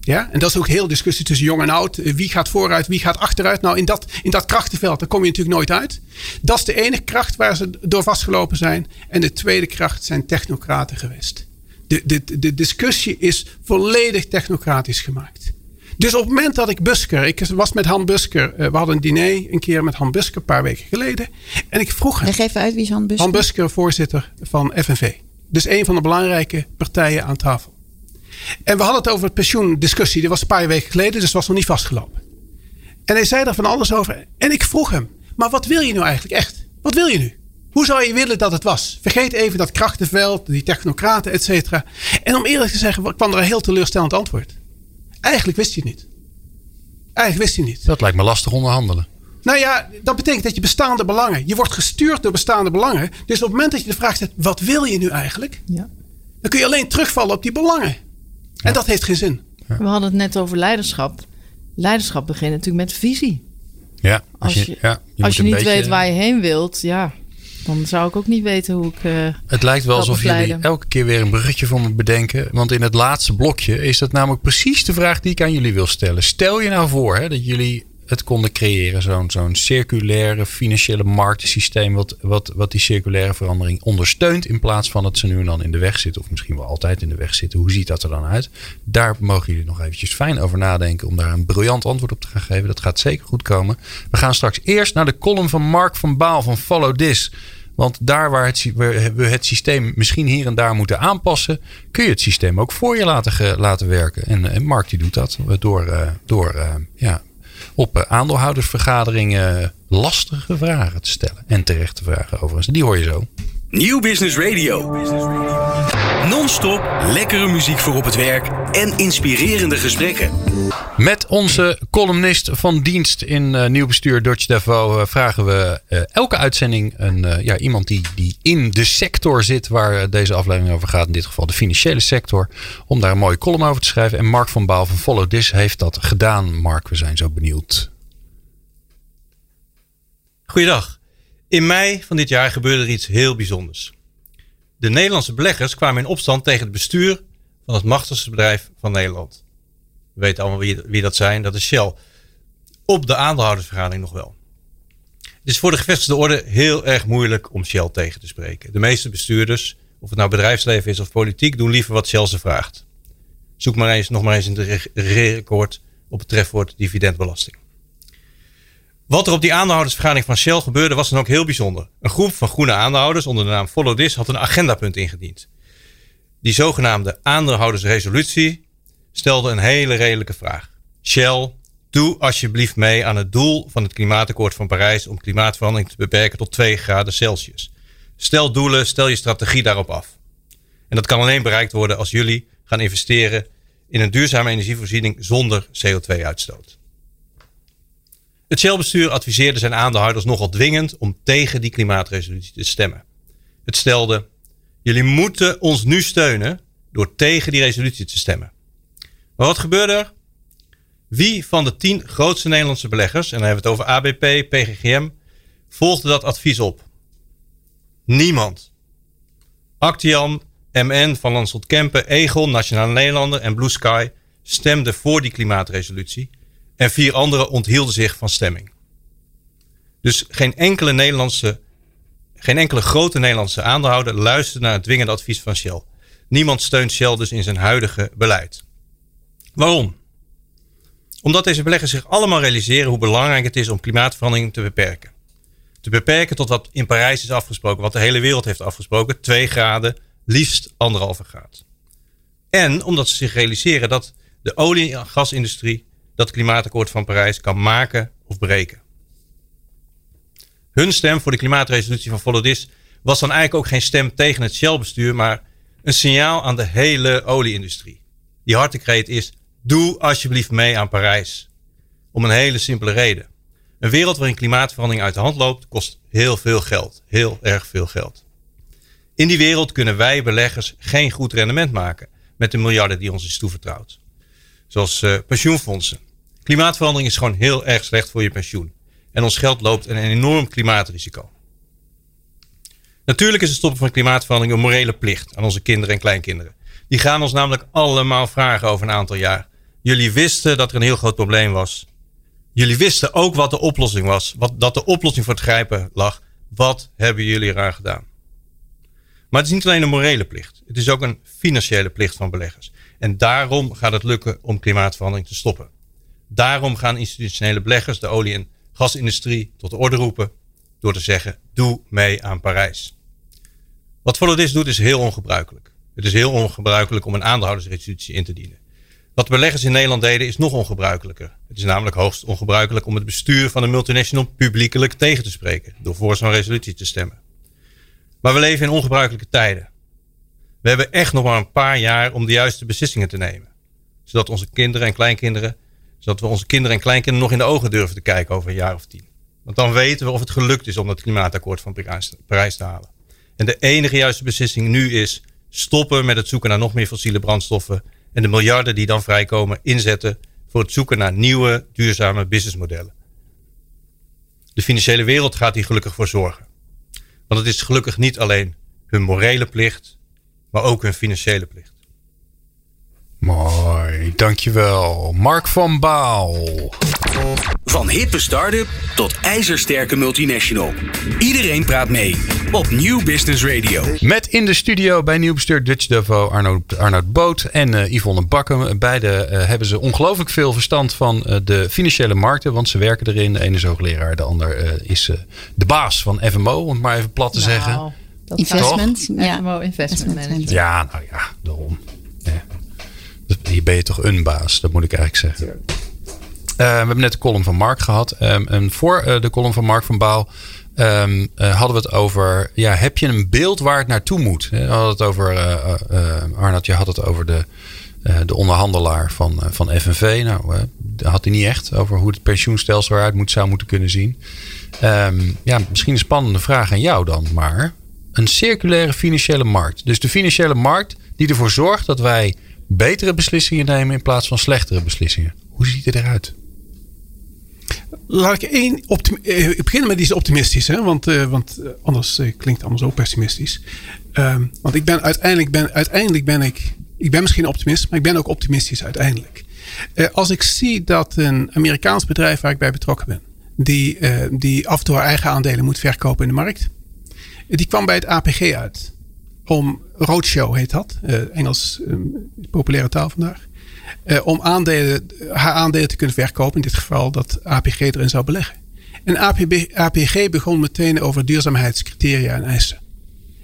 Ja, en dat is ook heel discussie tussen jong en oud. Wie gaat vooruit, wie gaat achteruit? Nou, in dat, in dat krachtenveld, daar kom je natuurlijk nooit uit. Dat is de ene kracht waar ze door vastgelopen zijn. En de tweede kracht zijn technocraten geweest. De, de, de discussie is volledig technocratisch gemaakt. Dus op het moment dat ik Busker, ik was met Han Busker, we hadden een diner een keer met Han Busker een paar weken geleden. En ik vroeg hem. Even uit wie is Han Busker? Han Busker, voorzitter van FNV. Dus een van de belangrijke partijen aan tafel. En we hadden het over het pensioendiscussie. Dat was een paar weken geleden, dus het was nog niet vastgelopen. En hij zei daar van alles over. En ik vroeg hem, maar wat wil je nu eigenlijk echt? Wat wil je nu? Hoe zou je willen dat het was? Vergeet even dat krachtenveld, die technocraten, et cetera. En om eerlijk te zeggen, kwam er een heel teleurstellend antwoord. Eigenlijk wist hij het niet. Eigenlijk wist hij niet. Dat lijkt me lastig onderhandelen. Nou ja, dat betekent dat je bestaande belangen. Je wordt gestuurd door bestaande belangen. Dus op het moment dat je de vraag stelt: wat wil je nu eigenlijk? Ja. Dan kun je alleen terugvallen op die belangen. En dat heeft geen zin. Ja. We hadden het net over leiderschap. Leiderschap begint natuurlijk met visie. Ja, als je, ja, je, als je niet beetje... weet waar je heen wilt, ja, dan zou ik ook niet weten hoe ik. Uh, het lijkt wel alsof jullie elke keer weer een bruggetje voor me bedenken. Want in het laatste blokje is dat namelijk precies de vraag die ik aan jullie wil stellen. Stel je nou voor hè, dat jullie het konden creëren. Zo'n zo'n circulaire financiële marktensysteem. Wat, wat, wat die circulaire verandering ondersteunt. In plaats van dat ze nu en dan in de weg zitten. Of misschien wel altijd in de weg zitten. Hoe ziet dat er dan uit? Daar mogen jullie nog eventjes fijn over nadenken. Om daar een briljant antwoord op te gaan geven. Dat gaat zeker goed komen. We gaan straks eerst naar de column van Mark van Baal van Follow This. Want daar waar het, we het systeem misschien hier en daar moeten aanpassen, kun je het systeem ook voor je laten, laten werken. En, en Mark die doet dat door, door ja, op eh, aandeelhoudersvergaderingen lastige vragen te stellen. En terechte vragen overigens. Die hoor je zo. Nieuw Business Radio. Non-stop lekkere muziek voor op het werk en inspirerende gesprekken. Met onze columnist van dienst in uh, Nieuw Bestuur, Dutch Devo, uh, vragen we uh, elke uitzending een, ja, iemand die, die in de sector zit waar deze aflevering over gaat. In dit geval de financiële sector. Om daar een mooie column over te schrijven. En Mark van Baal van Follow This heeft dat gedaan. Mark, we zijn zo benieuwd. Goeiedag. In mei van dit jaar gebeurde er iets heel bijzonders. De Nederlandse beleggers kwamen in opstand tegen het bestuur van het machtigste bedrijf van Nederland. We weten allemaal wie, dat zijn, dat is Shell. Op de aandeelhoudersvergadering nog wel. Het is voor de gevestigde orde heel erg moeilijk om Shell tegen te spreken. De meeste bestuurders, of het nou bedrijfsleven is of politiek, doen liever wat Shell ze vraagt. Zoek maar eens, nog maar eens in het regeerakkoord op het trefwoord dividendbelasting. Wat er op die aandeelhoudersvergadering van Shell gebeurde was dan ook heel bijzonder. Een groep van groene aandeelhouders onder de naam Follow This had een agendapunt ingediend. Die zogenaamde aandeelhoudersresolutie stelde een hele redelijke vraag. Shell, doe alsjeblieft mee aan het doel van het klimaatakkoord van Parijs om klimaatverandering te beperken tot 2 graden Celsius. Stel doelen, stel je strategie daarop af. En dat kan alleen bereikt worden als jullie gaan investeren in een duurzame energievoorziening zonder CO2-uitstoot. Het Shell-bestuur adviseerde zijn aandeelhouders nogal dwingend om tegen die klimaatresolutie te stemmen. Het stelde: Jullie moeten ons nu steunen door tegen die resolutie te stemmen. Maar wat gebeurde er? Wie van de tien grootste Nederlandse beleggers, en dan hebben we het over ABP, PGGM, volgde dat advies op? Niemand. Actiam, MN, Van Lanschot Kempen, Egon, Nationale Nederlander en Blue Sky stemden voor die klimaatresolutie en vier anderen onthielden zich van stemming. Dus geen enkele Nederlandse, geen enkele grote Nederlandse aandeelhouder luisterde naar het dwingende advies van Shell. Niemand steunt Shell dus in zijn huidige beleid. Waarom? Omdat deze beleggers zich allemaal realiseren hoe belangrijk het is om klimaatverandering te beperken. Te beperken tot wat in Parijs is afgesproken, wat de hele wereld heeft afgesproken: 2 graden, liefst anderhalve graad. En omdat ze zich realiseren dat de olie- en gasindustrie dat klimaatakkoord van Parijs kan maken of breken. Hun stem voor de klimaatresolutie van Volodis was dan eigenlijk ook geen stem tegen het Shell-bestuur, maar een signaal aan de hele olieindustrie. Die hartekreet is: doe alsjeblieft mee aan Parijs. Om een hele simpele reden. Een wereld waarin klimaatverandering uit de hand loopt, kost heel veel geld. Heel erg veel geld. In die wereld kunnen wij beleggers geen goed rendement maken met de miljarden die ons is toevertrouwd. Zoals uh, pensioenfondsen. Klimaatverandering is gewoon heel erg slecht voor je pensioen. En ons geld loopt een enorm klimaatrisico. Natuurlijk is het stoppen van klimaatverandering een morele plicht aan onze kinderen en kleinkinderen. Die gaan ons namelijk allemaal vragen over een aantal jaar. Jullie wisten dat er een heel groot probleem was. Jullie wisten ook wat de oplossing was. Wat, dat de oplossing voor het grijpen lag. Wat hebben jullie eraan gedaan? Maar het is niet alleen een morele plicht. Het is ook een financiële plicht van beleggers. En daarom gaat het lukken om klimaatverandering te stoppen. Daarom gaan institutionele beleggers de olie- en gasindustrie tot de orde roepen. Door te zeggen, doe mee aan Parijs. Wat Volodis doet is heel ongebruikelijk. Het is heel ongebruikelijk om een aandeelhoudersresolutie in te dienen. Wat beleggers in Nederland deden is nog ongebruikelijker. Het is namelijk hoogst ongebruikelijk om het bestuur van een multinational publiekelijk tegen te spreken. Door voor zo'n resolutie te stemmen. Maar we leven in ongebruikelijke tijden. We hebben echt nog maar een paar jaar om de juiste beslissingen te nemen. Zodat onze kinderen en kleinkinderen, zodat we onze kinderen en kleinkinderen nog in de ogen durven te kijken over een jaar of tien. Want dan weten we of het gelukt is om dat klimaatakkoord van Parijs te halen. En de enige juiste beslissing nu is stoppen met het zoeken naar nog meer fossiele brandstoffen en de miljarden die dan vrijkomen inzetten voor het zoeken naar nieuwe duurzame businessmodellen. De financiële wereld gaat hier gelukkig voor zorgen. Want het is gelukkig niet alleen hun morele plicht, maar ook hun financiële plicht. Mooi, dankjewel. Mark van Baal. Van hippe start-up tot ijzersterke multinational. Iedereen praat mee op Nieuw Business Radio. Met in de studio bij Nieuw Bestuur Dutch Devo Arnoud, Arnoud Boot en uh, Yvonne Bakken. Beide uh, hebben ze ongelooflijk veel verstand van uh, de financiële markten, want ze werken erin. De ene is hoogleraar, de ander is de baas van FMO, om het maar even plat te nou, zeggen. Investment, ja. FMO Investment Management. Ja, nou ja, daarom. Ja. Hier ben je toch een baas, dat moet ik eigenlijk zeggen. Uh, we hebben net de column van Mark gehad. Um, en voor uh, de column van Mark van Baal um, uh, hadden we het over... Ja, heb je een beeld waar het naartoe moet? We hadden het over... Arnold, je had het over de, de onderhandelaar van, van FNV. Nou, daar had hij niet echt over hoe het pensioenstelsel eruit moet, zou moeten kunnen zien. Um, ja, misschien een spannende vraag aan jou dan. Maar een circulaire financiële markt. Dus de financiële markt die ervoor zorgt dat wij betere beslissingen nemen in plaats van slechtere beslissingen. Hoe ziet het eruit? Laat ik één eh, beginnen met iets optimistisch, hè? want, uh, want uh, anders klinkt allemaal zo pessimistisch. Ehm, want ik ben uiteindelijk, ben, uiteindelijk ben ik, ik ben misschien optimist, maar ik ben ook optimistisch uiteindelijk. als ik zie dat een Amerikaans bedrijf waar ik bij betrokken ben, die, die af en toe haar eigen aandelen moet verkopen in de markt, die kwam bij het APG uit. Om roadshow heet dat, Engels populaire taal vandaag. Uh, om aandelen, haar aandelen te kunnen verkopen. In dit geval dat APG erin zou beleggen. En APB, APG begon meteen over duurzaamheidscriteria en eisen.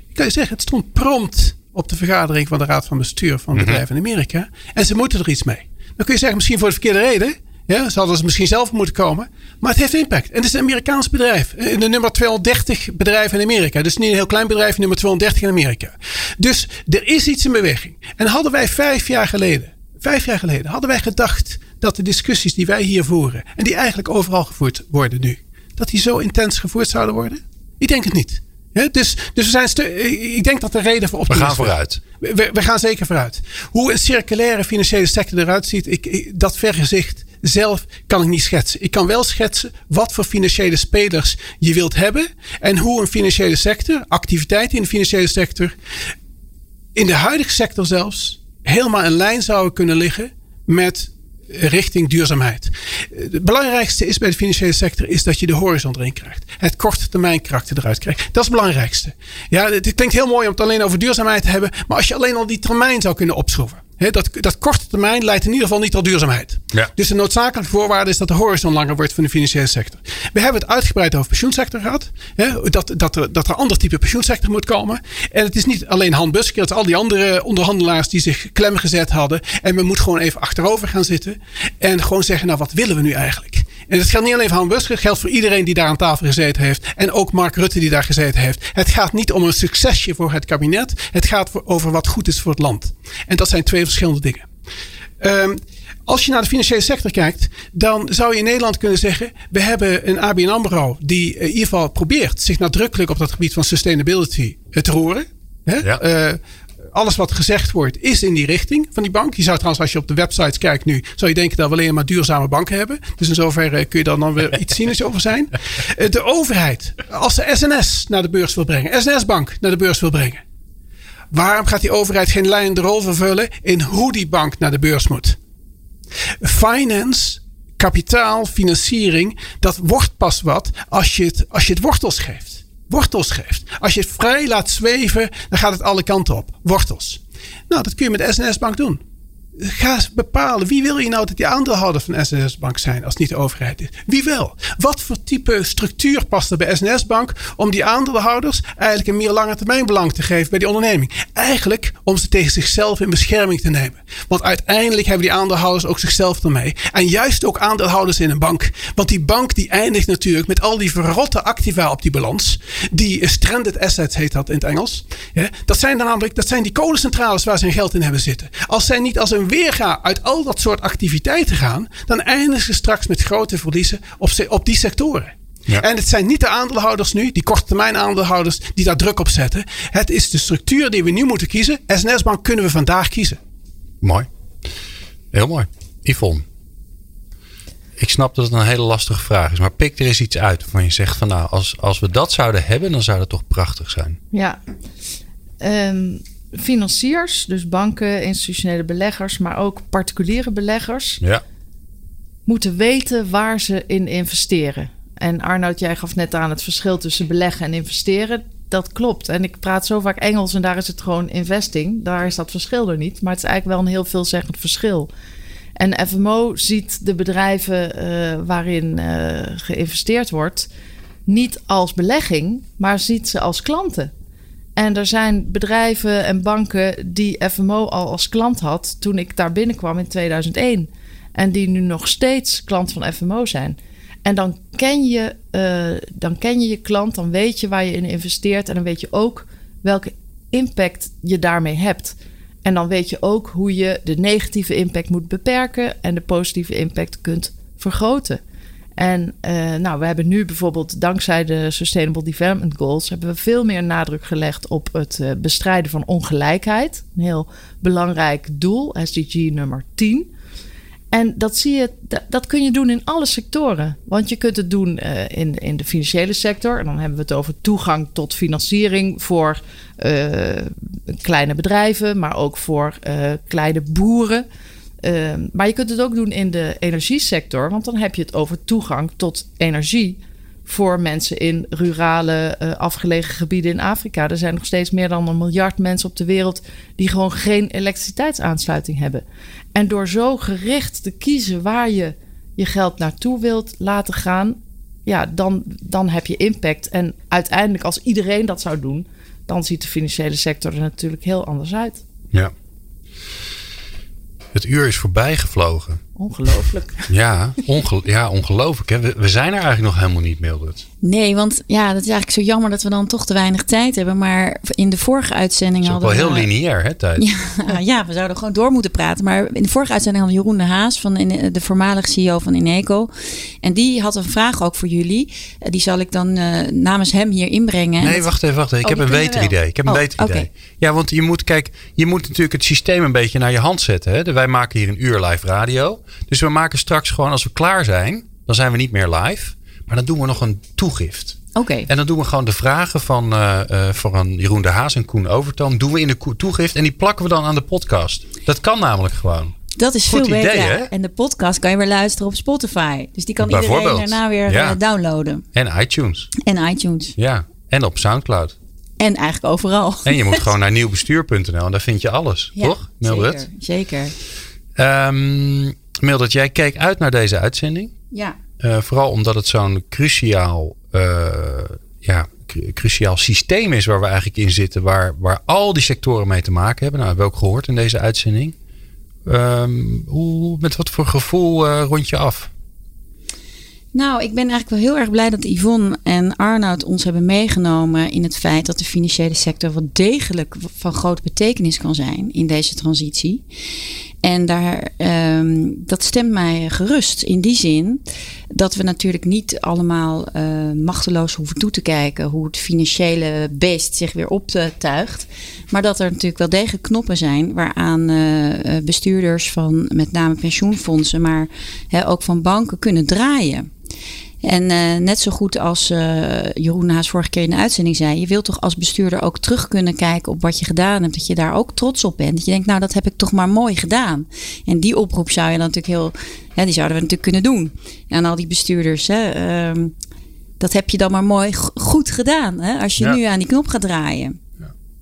Ik kan je zeggen, het stond prompt op de vergadering van de Raad van Bestuur van mhm. bedrijven in Amerika. En ze moeten er iets mee. Dan kun je zeggen, misschien voor de verkeerde reden. Ja, ze hadden ze misschien zelf moeten komen. Maar het heeft impact. En het is een Amerikaans bedrijf. Eh, de nummer 230 bedrijf in Amerika. Dus niet een heel klein bedrijf, nummer 230 in Amerika. Dus er is iets in beweging. En hadden wij vijf jaar geleden Vijf jaar geleden hadden wij gedacht dat de discussies die wij hier voeren. en die eigenlijk overal gevoerd worden nu. dat die zo intens gevoerd zouden worden? Ik denk het niet. dus, dus we zijn ik denk dat de reden voor optimisme... We gaan vooruit. We, we, gaan zeker vooruit. Hoe een circulaire financiële sector eruit ziet, ik, dat vergezicht zelf kan ik niet schetsen. Ik kan wel schetsen wat voor financiële spelers je wilt hebben. En hoe een financiële sector, activiteiten in de financiële sector, in de huidige sector zelfs, helemaal in lijn zouden kunnen liggen met richting duurzaamheid. Het belangrijkste is bij de financiële sector is dat je de horizon erin krijgt. Het korte termijn karakter eruit krijgt. Dat is het belangrijkste. Ja, het klinkt heel mooi om het alleen over duurzaamheid te hebben. Maar als je alleen al die termijn zou kunnen opschroeven. Dat, dat korte termijn leidt in ieder geval niet tot duurzaamheid. Ja. Dus de noodzakelijke voorwaarde is dat de horizon langer wordt van de financiële sector. We hebben het uitgebreid over pensioensector gehad. Dat, dat, er, dat er een ander type pensioensector moet komen. En het is niet alleen Han Busker, het is al die andere onderhandelaars die zich klem gezet hadden. En we moeten gewoon even achterover gaan zitten. En gewoon zeggen, nou wat willen we nu eigenlijk? En dat geldt niet alleen voor Han Busker, het geldt voor iedereen die daar aan tafel gezeten heeft. En ook Mark Rutte die daar gezeten heeft. Het gaat niet om een succesje voor het kabinet. Het gaat over wat goed is voor het land. En dat zijn twee verschillende dingen. Ehm, als je naar de financiële sector kijkt, dan zou je in Nederland kunnen zeggen: we hebben een ABN Amro die eh, in ieder geval probeert zich nadrukkelijk op dat gebied van sustainability eh, te roeren. Hè? Ja. Eh, alles wat gezegd wordt is in die richting van die bank. Je zou trouwens, als je op de websites kijkt nu, zou je denken dat we alleen maar duurzame banken hebben. Dus in zoverre kun je dan, dan weer iets cynisch over zijn. Eh, De overheid, als ze SNS naar de beurs wil brengen, SNS-bank naar de beurs wil brengen. Waarom gaat die overheid geen leidende rol vervullen in hoe die bank naar de beurs moet? Finance, kapitaal, financiering, dat wordt pas wat als je het, als je het wortels geeft. Wortels geeft. Als je het vrij laat zweven, dan gaat het alle kanten op. Wortels. Nou, dat kun je met SNS Bank doen. Ga bepalen wie wil je nou dat die aandeelhouder van SNS Bank zijn als het niet de overheid is. Wie wel? Wat voor type structuur past er bij SNS Bank om die aandeelhouders eigenlijk een meer lange termijn belang te geven bij die onderneming? Eigenlijk om ze tegen zichzelf in bescherming te nemen. Want uiteindelijk hebben die aandeelhouders ook zichzelf ermee. En juist ook aandeelhouders in een bank. Want die bank die eindigt natuurlijk met al die verrotte activa op die balans. Die stranded assets heet dat in het Engels. Dat zijn dan namelijk dat zijn die kolencentrales waar ze hun geld in hebben zitten. Als zij niet als een weerga uit al dat soort activiteiten gaan, dan eindigen ze straks met grote verliezen op, op die sectoren. Ja. En het zijn niet de aandeelhouders nu, die korte termijn aandeelhouders, die daar druk op zetten. Het is de structuur die we nu moeten kiezen. SNS Bank kunnen we vandaag kiezen. Mooi. Heel mooi. Yvonne. Ik snap dat het een hele lastige vraag is. Maar pik er eens iets uit waarvan je zegt van nou, als, als we dat zouden hebben, dan zou dat toch prachtig zijn. Ja. Ehm, financiers, dus banken, institutionele beleggers, maar ook particuliere beleggers, Ja. moeten weten waar ze in investeren. En Arnoud, jij gaf net aan het verschil tussen beleggen en investeren. Dat klopt. En ik praat zo vaak Engels en daar is het gewoon investing. Daar is dat verschil er niet. Maar het is eigenlijk wel een heel veelzeggend verschil. En FMO ziet de bedrijven eh, waarin eh, geïnvesteerd wordt niet als belegging, maar ziet ze als klanten. En er zijn bedrijven en banken die FMO al als klant had toen ik daar binnenkwam in 2001. En die nu nog steeds klant van FMO zijn. En dan ken, je, eh, dan ken je je klant, dan weet je waar je in investeert. En dan weet je ook welke impact je daarmee hebt. En dan weet je ook hoe je de negatieve impact moet beperken en de positieve impact kunt vergroten. En eh, nou, we hebben nu bijvoorbeeld dankzij de Sustainable Development Goals hebben we veel meer nadruk gelegd op het eh, bestrijden van ongelijkheid. Een heel belangrijk doel, SDG nummer 10. En dat zie je, dat, kun je doen in alle sectoren. Want je kunt het doen eh, in, in de financiële sector. En dan hebben we het over toegang tot financiering voor kleine bedrijven, maar ook voor kleine boeren. Uh, maar je kunt het ook doen in de energiesector, want dan heb je het over toegang tot energie voor mensen in rurale, uh, afgelegen gebieden in Afrika. Er zijn nog steeds meer dan een miljard mensen op de wereld die gewoon geen elektriciteitsaansluiting hebben. En door zo gericht te kiezen waar je je geld naartoe wilt laten gaan, ja, dan, dan heb je impact. En uiteindelijk, als iedereen dat zou doen, dan ziet de financiële sector er natuurlijk heel anders uit. Ja. Het uur is voorbij gevlogen. Ongelooflijk. Ja, onge ja ongelooflijk. Hè? We, we, zijn er eigenlijk nog helemaal niet, Mildred. Nee, want ja, dat is eigenlijk zo jammer dat we dan toch te weinig tijd hebben. Maar in de vorige uitzending Het is hadden wel heel we... lineair, hè, tijd? Ja, ja, we zouden gewoon door moeten praten. Maar in de vorige uitzending hadden we Jeroen de Haas, van de voormalige CEO van Ineco. En die had een vraag ook voor jullie. Die zal ik dan uh, namens hem hier inbrengen. Nee, wacht even, wacht even. Ik Oh, heb een beter idee. Ik heb een Oh, beter idee. Ja, want je moet, kijk, je moet natuurlijk het systeem een beetje naar je hand zetten. Hè? Wij maken hier een uur live radio. Dus we maken straks gewoon, als we klaar zijn, dan zijn we niet meer live. Maar dan doen we nog een toegift. Oké. En dan doen we gewoon de vragen van, van Jeroen de Haas en Koen Overtoom. Doen we in de toegift en die plakken we dan aan de podcast. Dat kan namelijk gewoon. Dat is Goed veel idee, beter. hè? En de podcast kan je weer luisteren op Spotify. Dus die kan iedereen daarna weer Ja. eh, downloaden. En iTunes. En iTunes. Ja. En op Soundcloud. En eigenlijk overal. En je moet gewoon naar nieuwbestuur.nl en daar vind je alles, Ja, toch? Mildred? Zeker. zeker. Ehm, Mildred, jij keek uit naar deze uitzending. Ja. Eh, vooral omdat het zo'n cruciaal, eh, ja, cru- cruciaal systeem is waar we eigenlijk in zitten. Waar, waar al die sectoren mee te maken hebben. Nou, hebben we ook gehoord in deze uitzending. Ehm, hoe, met wat voor gevoel eh, rond je af? Nou, ik ben eigenlijk wel heel erg blij dat Yvonne en Arnoud ons hebben meegenomen in het feit dat de financiële sector wel degelijk van grote betekenis kan zijn in deze transitie. En daar, ehm, dat stemt mij gerust in die zin dat we natuurlijk niet allemaal eh, machteloos hoeven toe te kijken hoe het financiële beest zich weer optuigt. Maar dat er natuurlijk wel degelijk knoppen zijn waaraan eh, eh, bestuurders van met name pensioenfondsen, maar ook van banken kunnen draaien. En eh, net zo goed als eh, Jeroen Haas vorige keer in de uitzending zei, je wilt toch als bestuurder ook terug kunnen kijken op wat je gedaan hebt, dat je daar ook trots op bent. Dat je denkt, nou dat heb ik toch maar mooi gedaan. En die oproep zou je dan natuurlijk heel, hè, die zouden we natuurlijk kunnen doen. En al die bestuurders, hè, ehm, dat heb je dan maar mooi goed gedaan, hè, als je Ja. nu aan die knop gaat draaien.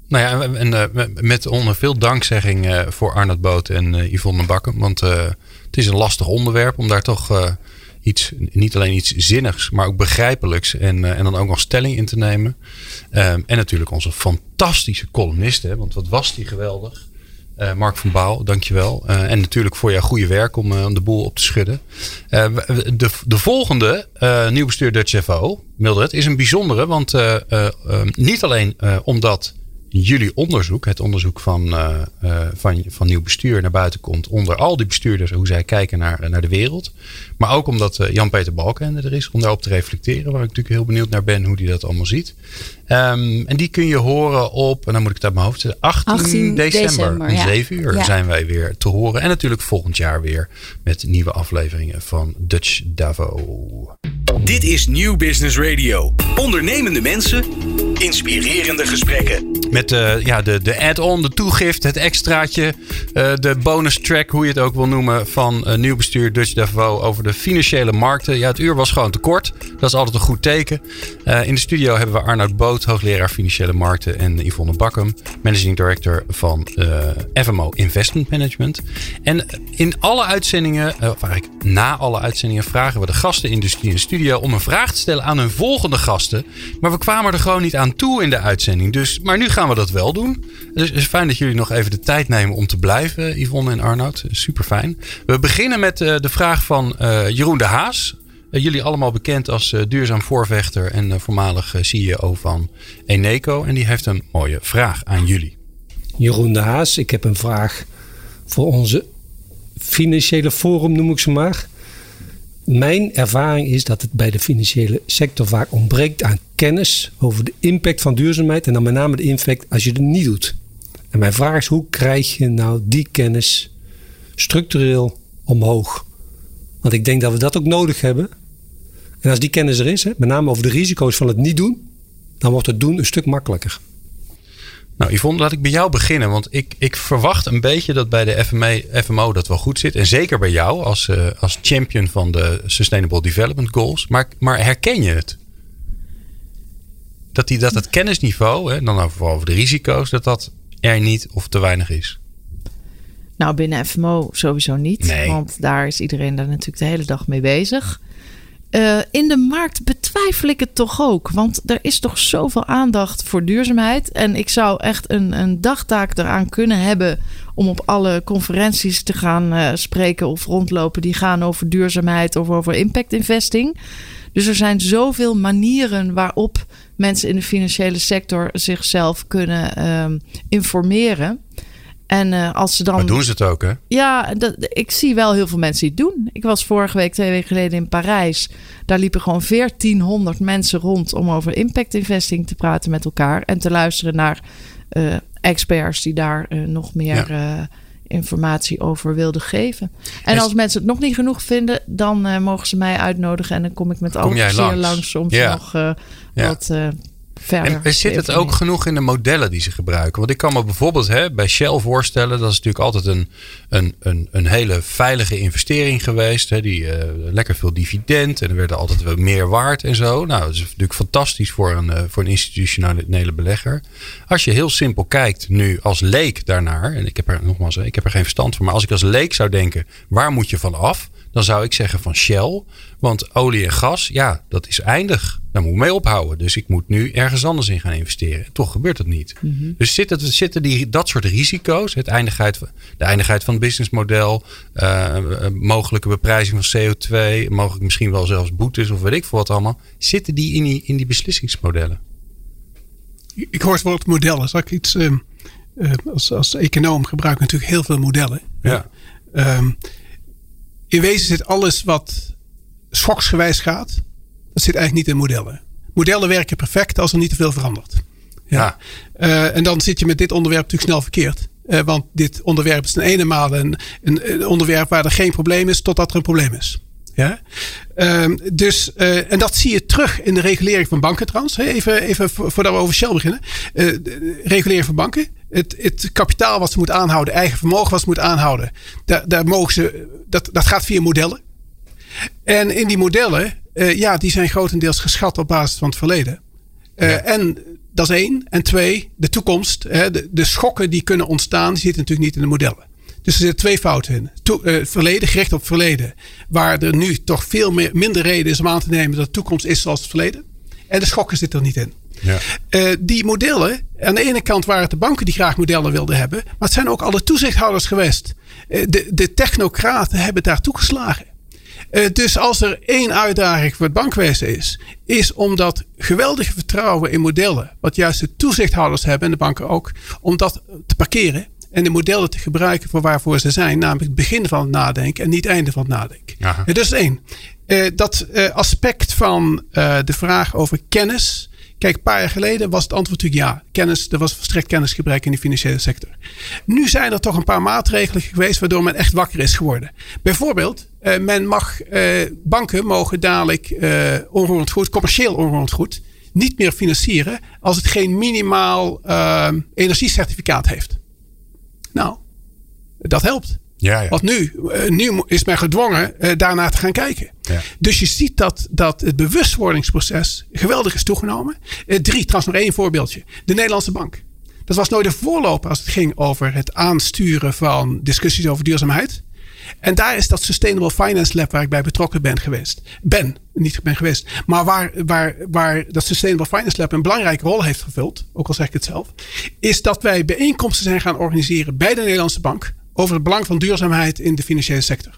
Nou ja, en, en, eh, met onder veel dankzegging voor Arnold Boot en Yvonne Bakken. Want het is een lastig onderwerp om daar toch iets, niet alleen iets zinnigs, maar ook begrijpelijks en, eh, en dan ook nog stelling in te nemen. Ehm, en natuurlijk onze fantastische columnist, hè, want wat was die geweldig. Eh, Mark van Baal, dankjewel. Eh en natuurlijk voor jouw goede werk om, de boel op te schudden. De, de volgende uh, nieuw bestuur Dutch FO, Mildred, is een bijzondere. Want niet alleen omdat jullie onderzoek, het onderzoek van, eh, eh, van, van nieuw bestuur naar buiten komt. Onder al die bestuurders, hoe zij kijken naar, naar de wereld. Maar ook omdat eh, Jan-Peter Balkenende er is om daarop te reflecteren. Waar ik natuurlijk heel benieuwd naar ben hoe hij dat allemaal ziet. Ehm, en die kun je horen op, en dan moet ik het uit mijn hoofd zeggen, 18, 18 december. december, om ja. 7 uur Ja. zijn wij weer te horen. En natuurlijk volgend jaar weer met nieuwe afleveringen van Dutch Davo. Dit is Nieuw Business Radio. Ondernemende mensen, inspirerende gesprekken. Met eh, ja, de, de add-on, de toegift, het extraatje, eh, de bonus track, hoe je het ook wil noemen, van eh, nieuw bestuur Dutch Davo over de financiële markten. Ja, het uur was gewoon te kort. Dat is altijd een goed teken. Eh, in de studio hebben we Arnoud Boot, hoogleraar financiële markten, en Yvonne Bakkum, managing director van eh, FMO Investment Management. En in alle uitzendingen, eh, of eigenlijk na alle uitzendingen, vragen we de gasten in de, studio om een vraag te stellen aan hun volgende gasten. Maar we kwamen er gewoon niet aan toe in de uitzending. Dus, maar nu gaan we dat wel doen. Dus het is fijn dat jullie nog even de tijd nemen om te blijven, Yvonne en Arnoud. Super fijn. We beginnen met eh, de vraag van Jeroen de Haas. Eh, jullie allemaal bekend als eh, duurzaam voorvechter en eh, voormalig CEO van Eneco. En die heeft een mooie vraag aan jullie. Jeroen de Haas, ik heb een vraag voor onze financiële forum, noem ik ze maar. Mijn ervaring is dat het bij de financiële sector vaak ontbreekt aan kennis over de impact van duurzaamheid en dan met name de impact als je het niet doet. En mijn vraag is, hoe krijg je nou die kennis structureel omhoog? Want ik denk dat we dat ook nodig hebben. En als die kennis er is, hè, met name over de risico's van het niet doen, dan wordt het doen een stuk makkelijker. Nou, Yvonne, laat ik bij jou beginnen. Want ik, ik verwacht een beetje dat bij de FME, FMO dat wel goed zit. En zeker bij jou als, eh, als champion van de Sustainable Development Goals. Maar, maar herken je het? Dat, die, dat het kennisniveau, hè, dan vooral over de risico's, dat dat er niet of te weinig is. Nou, binnen FMO sowieso niet. Nee. Want daar is iedereen daar natuurlijk de hele dag mee bezig. Eh, in de markt betwijfel ik het toch ook. Want er is toch zoveel aandacht voor duurzaamheid. En ik zou echt een, een dagtaak eraan kunnen hebben om op alle conferenties te gaan eh, spreken of rondlopen die gaan over duurzaamheid of over impact investing. Dus er zijn zoveel manieren waarop mensen in de financiële sector zichzelf kunnen ehm, informeren. En eh, als ze dan. Maar doen ze het ook, hè? Ja, dat, ik zie wel heel veel mensen die het doen. Ik was vorige week, twee weken geleden in Parijs. Daar liepen gewoon 1400 mensen rond om over impact investing te praten met elkaar. En te luisteren naar eh, experts die daar eh, nog meer informatie over wilden geven. En als mensen het nog niet genoeg vinden, dan mogen ze mij uitnodigen. En dan kom ik met alle plezier langs? langs, om Ja. nog Ja. wat verder. En zit het ook genoeg in de modellen die ze gebruiken? Want ik kan me bijvoorbeeld hè, bij Shell voorstellen, dat is natuurlijk altijd een, een, een, een hele veilige investering geweest. Hè, die uh, lekker veel dividend en er werden altijd wel meer waard en zo. Nou, dat is natuurlijk fantastisch voor een, uh, voor een institutionele belegger. Als je heel simpel kijkt nu als leek daarnaar, en ik heb er nogmaals, ik heb er geen verstand van, maar als ik als leek zou denken, waar moet je van af? Dan zou ik zeggen van Shell. Want olie en gas, ja, dat is eindig. Daar moet ik mee ophouden. Dus ik moet nu ergens anders in gaan investeren. Toch gebeurt dat niet. Mm -hmm. Dus zitten, zitten die, dat soort risico's, het eindigheid, de eindigheid van het businessmodel, uh, mogelijke beprijzing van CO2, mogelijk misschien wel zelfs boetes of weet ik veel wat allemaal, zitten die in die, in die beslissingsmodellen? Ik hoor het woord modellen. Zal ik iets, uh, als, als econoom gebruik ik natuurlijk heel veel modellen. Ja. In wezen zit alles wat schoksgewijs gaat, dat zit eigenlijk niet in modellen. Modellen werken perfect als er niet te veel verandert. Ja. ja. Uh, en dan zit je met dit onderwerp natuurlijk snel verkeerd. Uh, want dit onderwerp is ten ene maal een, een, een, onderwerp waar er geen probleem is, totdat er een probleem is. Ja? Uh, dus, uh, en dat zie je terug in de regulering van banken trouwens. Even, even voordat we over Shell beginnen. regulering van banken. Het, het kapitaal wat ze moeten aanhouden, eigen vermogen wat ze moeten aanhouden. Daar, daar mogen ze, dat, dat gaat via modellen. En in die modellen, uh, ja, die zijn grotendeels geschat op basis van het verleden. Uh, ja. En dat is één. En twee, de toekomst. Hè, de, de, schokken die kunnen ontstaan, die zitten natuurlijk niet in de modellen. Dus er zitten twee fouten in. To, uh, verleden, gericht op verleden. Waar er nu toch veel meer, minder reden is om aan te nemen dat de toekomst is zoals het verleden. En de schokken zitten er niet in. Ja. Uh, die modellen, aan de ene kant waren het de banken die graag modellen wilden hebben. Maar het zijn ook alle toezichthouders geweest. Uh, de, de technocraten hebben daar toegeslagen. Uh, dus als er één uitdaging voor het bankwezen is, is om dat geweldige vertrouwen in modellen, wat juist de toezichthouders hebben en de banken ook, om dat te parkeren en de modellen te gebruiken voor waarvoor ze zijn, namelijk het begin van het nadenken en niet het einde van het nadenken. Uh, dat is één. Uh, dat aspect van de vraag over kennis. Kijk, een paar jaar geleden was het antwoord natuurlijk ja. Kennis, er was verstrekt kennisgebrek in de financiële sector. Nu zijn er toch een paar maatregelen geweest waardoor men echt wakker is geworden. Bijvoorbeeld, uh, men mag, uh, banken mogen dadelijk uh, onroerend goed, commercieel onroerend goed, niet meer financieren als het geen minimaal energiecertificaat heeft. Nou, dat helpt. Ja, ja. Want nu, nu is men gedwongen daarnaar te gaan kijken. Ja. Dus je ziet dat, dat het bewustwordingsproces geweldig is toegenomen. drie, trouwens nog één voorbeeldje. De Nederlandse Bank. Dat was nooit een voorloper als het ging over het aansturen van discussies over duurzaamheid. En daar is dat Sustainable Finance Lab waar ik bij betrokken ben geweest. Ben, niet ben geweest. Maar waar, waar, waar dat Sustainable Finance Lab een belangrijke rol heeft gevuld, ook al zeg ik het zelf, is dat wij bijeenkomsten zijn gaan organiseren bij de Nederlandse Bank over het belang van duurzaamheid in de financiële sector.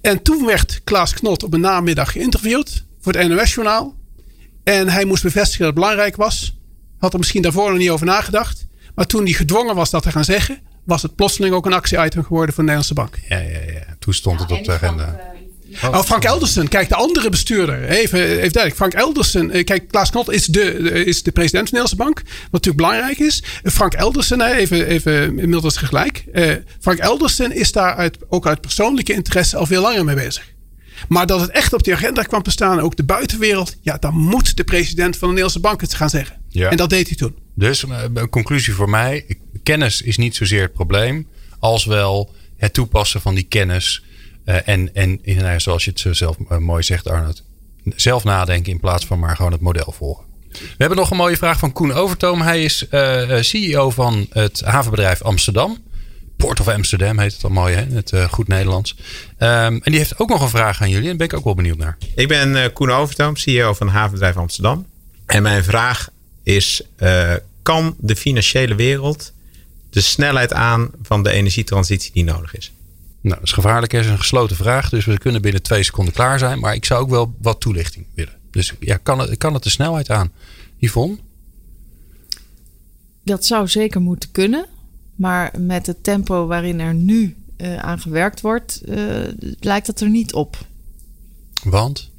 En toen werd Klaas Knot op een namiddag geïnterviewd voor het NOS-journaal. En hij moest bevestigen dat het belangrijk was. Had er misschien daarvoor nog niet over nagedacht. Maar toen hij gedwongen was dat te gaan zeggen, was het plotseling ook een actie-item geworden van de Nederlandse Bank. Ja, ja, ja. Toen stond het op de agenda. Oh, Frank Elderson, kijk, de andere bestuurder. Even, even duidelijk. Frank Elderson, kijk, Klaas Knot is de, is de president van de Nederlandse Bank. Wat natuurlijk belangrijk is. Frank Elderson, even, even inmiddels gelijk. Uh, Frank Elderson is daar uit, ook uit persoonlijke interesse al veel langer mee bezig. Maar dat het echt op die agenda kwam te staan, ook de buitenwereld. Ja, dan moet de president van de Nederlandse Bank het gaan zeggen. Ja. En dat deed hij toen. Dus een conclusie voor mij. Kennis is niet zozeer het probleem. Als wel het toepassen van die kennis. Uh, en, en nou zoals je het zelf uh, mooi zegt Arnold. Zelf nadenken in plaats van maar gewoon het model volgen. We hebben nog een mooie vraag van Koen Overtoom. Hij is uh, CEO van het havenbedrijf Amsterdam. Port of Amsterdam heet het al mooi, hè? Het goed Nederlands. Um, en die heeft ook nog een vraag aan jullie. En daar ben ik ook wel benieuwd naar. Ik ben uh, Koen Overtoom, CEO van havenbedrijf Amsterdam. En mijn vraag is: kan de financiële wereld de snelheid aan van de energietransitie die nodig is? Nou, dat is gevaarlijk. Het is een gesloten vraag. Dus we kunnen binnen twee seconden klaar zijn. Maar ik zou ook wel wat toelichting willen. Dus ja, kan het, kan het de snelheid aan? Yvonne? Dat zou zeker moeten kunnen. Maar met het tempo waarin er nu uh, aan gewerkt wordt, uh, lijkt dat er niet op. Want?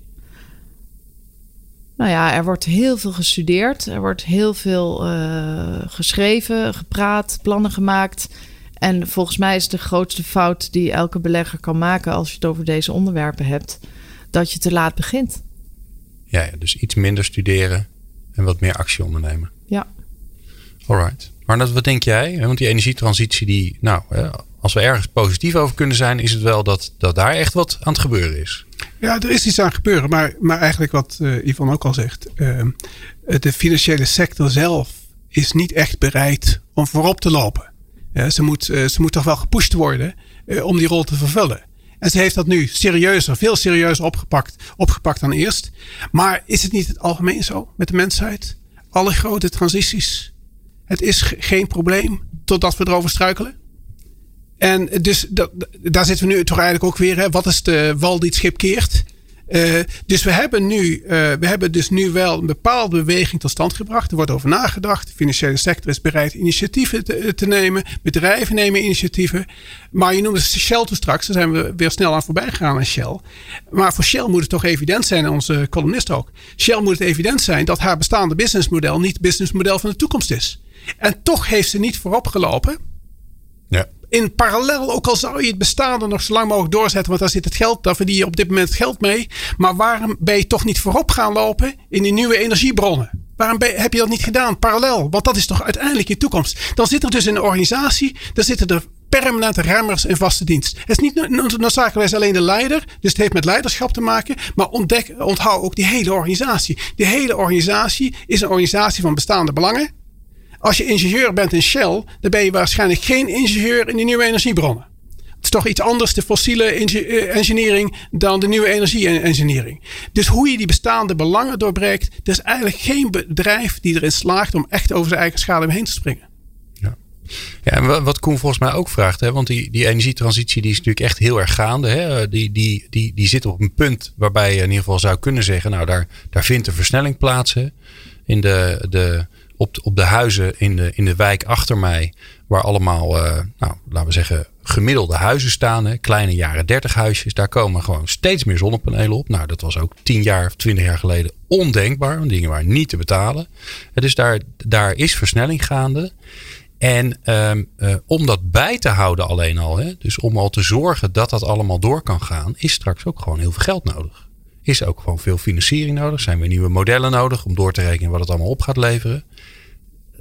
Nou ja, er wordt heel veel gestudeerd. Er wordt heel veel uh, geschreven, gepraat, plannen gemaakt. En volgens mij is de grootste fout die elke belegger kan maken als je het over deze onderwerpen hebt, dat je te laat begint. Ja, ja dus iets minder studeren, en wat meer actie ondernemen. Ja. Alright. Maar dat, wat denk jij? Want die energietransitie, die, nou, als we ergens positief over kunnen zijn, is het wel dat, dat daar echt wat aan het gebeuren is. Ja, er is iets aan gebeuren. Maar, maar eigenlijk wat uh, Yvonne ook al zegt. Uh, de financiële sector zelf is niet echt bereid om voorop te lopen. Ja, ze, moet, uh, ze moet toch wel gepusht worden om die rol te vervullen. En ze heeft dat nu serieuzer, veel serieuzer opgepakt, opgepakt dan eerst. Maar is het niet het algemeen zo met de mensheid? Alle grote transities. Het is geen probleem totdat we erover struikelen. En dus dat, daar zitten we nu toch eigenlijk ook weer. Hè? Wat is de wal die het schip keert? Uh, dus we hebben, nu, uh, we hebben dus nu wel een bepaalde beweging tot stand gebracht. Er wordt over nagedacht. De financiële sector is bereid initiatieven te, te nemen. Bedrijven nemen initiatieven. Maar je noemde Shell toen straks. Daar zijn we weer snel aan voorbij gegaan aan Shell. Maar voor Shell moet het toch evident zijn, onze columnist ook. Shell moet het evident zijn dat haar bestaande businessmodel niet het businessmodel van de toekomst is. En toch heeft ze niet voorop gelopen. Ja in parallel, ook al zou je het bestaande nog zo lang mogelijk doorzetten, want daar zit het geld, daar verdien je op dit moment geld mee. Maar waarom ben je toch niet voorop gaan lopen in die nieuwe energiebronnen? Waarom heb je dat niet gedaan, parallel? Want dat is toch uiteindelijk je toekomst. Dan zit er dus in een organisatie, daar zitten er permanente remmers in vaste dienst. Het is niet noodzakelijk alleen de leider, dus het heeft met leiderschap te maken, maar ontdek, onthoud ook die hele organisatie. Die hele organisatie is een organisatie van bestaande belangen als je ingenieur bent in Shell, dan ben je waarschijnlijk geen ingenieur in de nieuwe energiebronnen. Het is toch iets anders, de fossiele eh, engineering, dan de nieuwe energie-engineering. Dus hoe je die bestaande belangen doorbreekt, er is eigenlijk geen bedrijf die erin slaagt om echt over zijn eigen schade heen te springen. Ja, en wat Koen volgens mij ook vraagt, hè, want die, die energietransitie die is natuurlijk echt heel erg gaande. Hè? Die, die, die, die zit op een punt waarbij je in ieder geval zou kunnen zeggen, nou daar, daar vindt een versnelling plaats. In de, de, op de, op de huizen in de, in de wijk achter mij, waar allemaal, uh, nou, laten we zeggen, gemiddelde huizen staan, hè, kleine jaren 30 huisjes, daar komen gewoon steeds meer zonnepanelen op. Nou, dat was ook 10 jaar of 20 jaar geleden ondenkbaar, dingen waren niet te betalen. Dus daar, daar is versnelling gaande. En um, uh, om dat bij te houden alleen al, hè, dus om al te zorgen dat dat allemaal door kan gaan, is straks ook gewoon heel veel geld nodig. Is ook gewoon veel financiering nodig. Zijn weer nieuwe modellen nodig om door te rekenen wat het allemaal op gaat leveren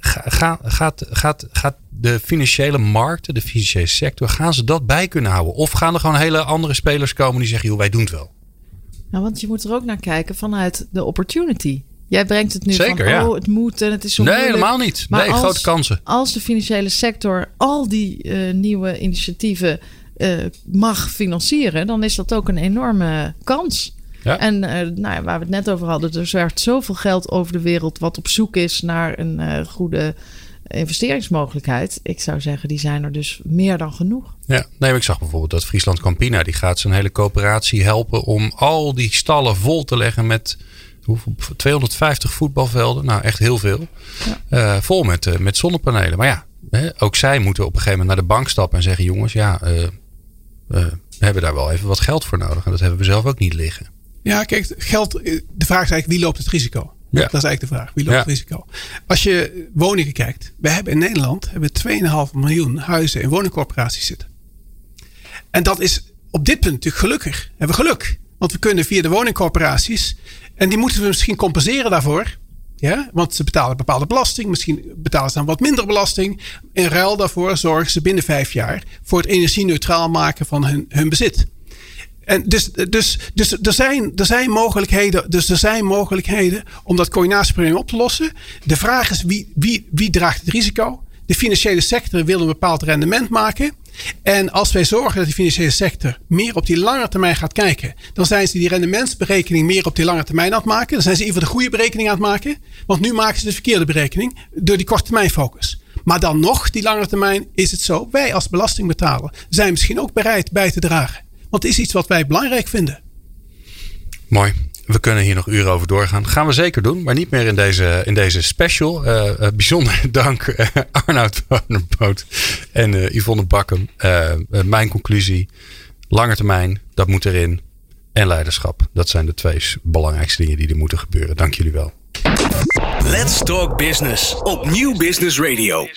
gaat, gaat, gaat, gaat de financiële markten, de financiële sector, gaan ze dat bij kunnen houden? Of gaan er gewoon hele andere spelers komen die zeggen, joh, wij doen het wel? Nou, want je moet er ook naar kijken vanuit de opportunity. Jij brengt het nu Zeker, van, ja. oh, het moet en het is zo Nee, helemaal niet. Maar nee, als, grote kansen. Als de financiële sector al die uh, nieuwe initiatieven uh, mag financieren, dan is dat ook een enorme kans. Ja. En uh, nou ja, waar we het net over hadden, er zwerft zoveel geld over de wereld wat op zoek is naar een uh, goede investeringsmogelijkheid. Ik zou zeggen, die zijn er dus meer dan genoeg. Ja, nee, ik zag bijvoorbeeld dat Friesland Campina, die gaat zijn hele coöperatie helpen om al die stallen vol te leggen met 250 voetbalvelden. Nou, echt heel veel. Ja. Uh, vol met, met zonnepanelen. Maar ja, hè, ook zij moeten op een gegeven moment naar de bank stappen en zeggen: jongens, ja, we hebben daar wel even wat geld voor nodig. En dat hebben we zelf ook niet liggen. Ja, kijk, geld. De vraag is eigenlijk wie loopt het risico? Ja. Dat is eigenlijk de vraag. Wie loopt het risico? Als je woningen kijkt. We hebben in Nederland hebben 2,5 miljoen huizen in woningcorporaties zitten. En dat is op dit punt natuurlijk gelukkig. We hebben geluk. Want we kunnen via de woningcorporaties. En die moeten we misschien compenseren daarvoor. Ja, want ze betalen bepaalde belasting. Misschien betalen ze dan wat minder belasting. In ruil daarvoor zorgen ze binnen vijf jaar voor het energie-neutraal maken van hun, hun bezit. En dus, dus, dus er, zijn, er, zijn mogelijkheden, dus er zijn mogelijkheden om dat coördinatieprobleem op te lossen. De vraag is wie, wie, wie draagt het risico? De financiële sector wil een bepaald rendement maken. En als wij zorgen dat de financiële sector meer op die lange termijn gaat kijken, dan zijn ze die rendementsberekening meer op die lange termijn aan het maken. Dan zijn ze even de goede berekening aan het maken. Want nu maken ze de verkeerde berekening door die korte termijn focus. Maar dan nog, die lange termijn, is het zo. Wij als belastingbetaler zijn misschien ook bereid bij te dragen. Want het is iets wat wij belangrijk vinden. Mooi. We kunnen hier nog uren over doorgaan. Gaan we zeker doen, maar niet meer in deze, in deze special. Uh, uh, bijzonder dank uh, Arnoud Boot en Yvonne Bakken. mijn conclusie, lange termijn, dat moet erin. En leiderschap, dat zijn de twee belangrijkste dingen die er moeten gebeuren. Dank jullie wel. Let's Talk Business op Nieuw Business Radio.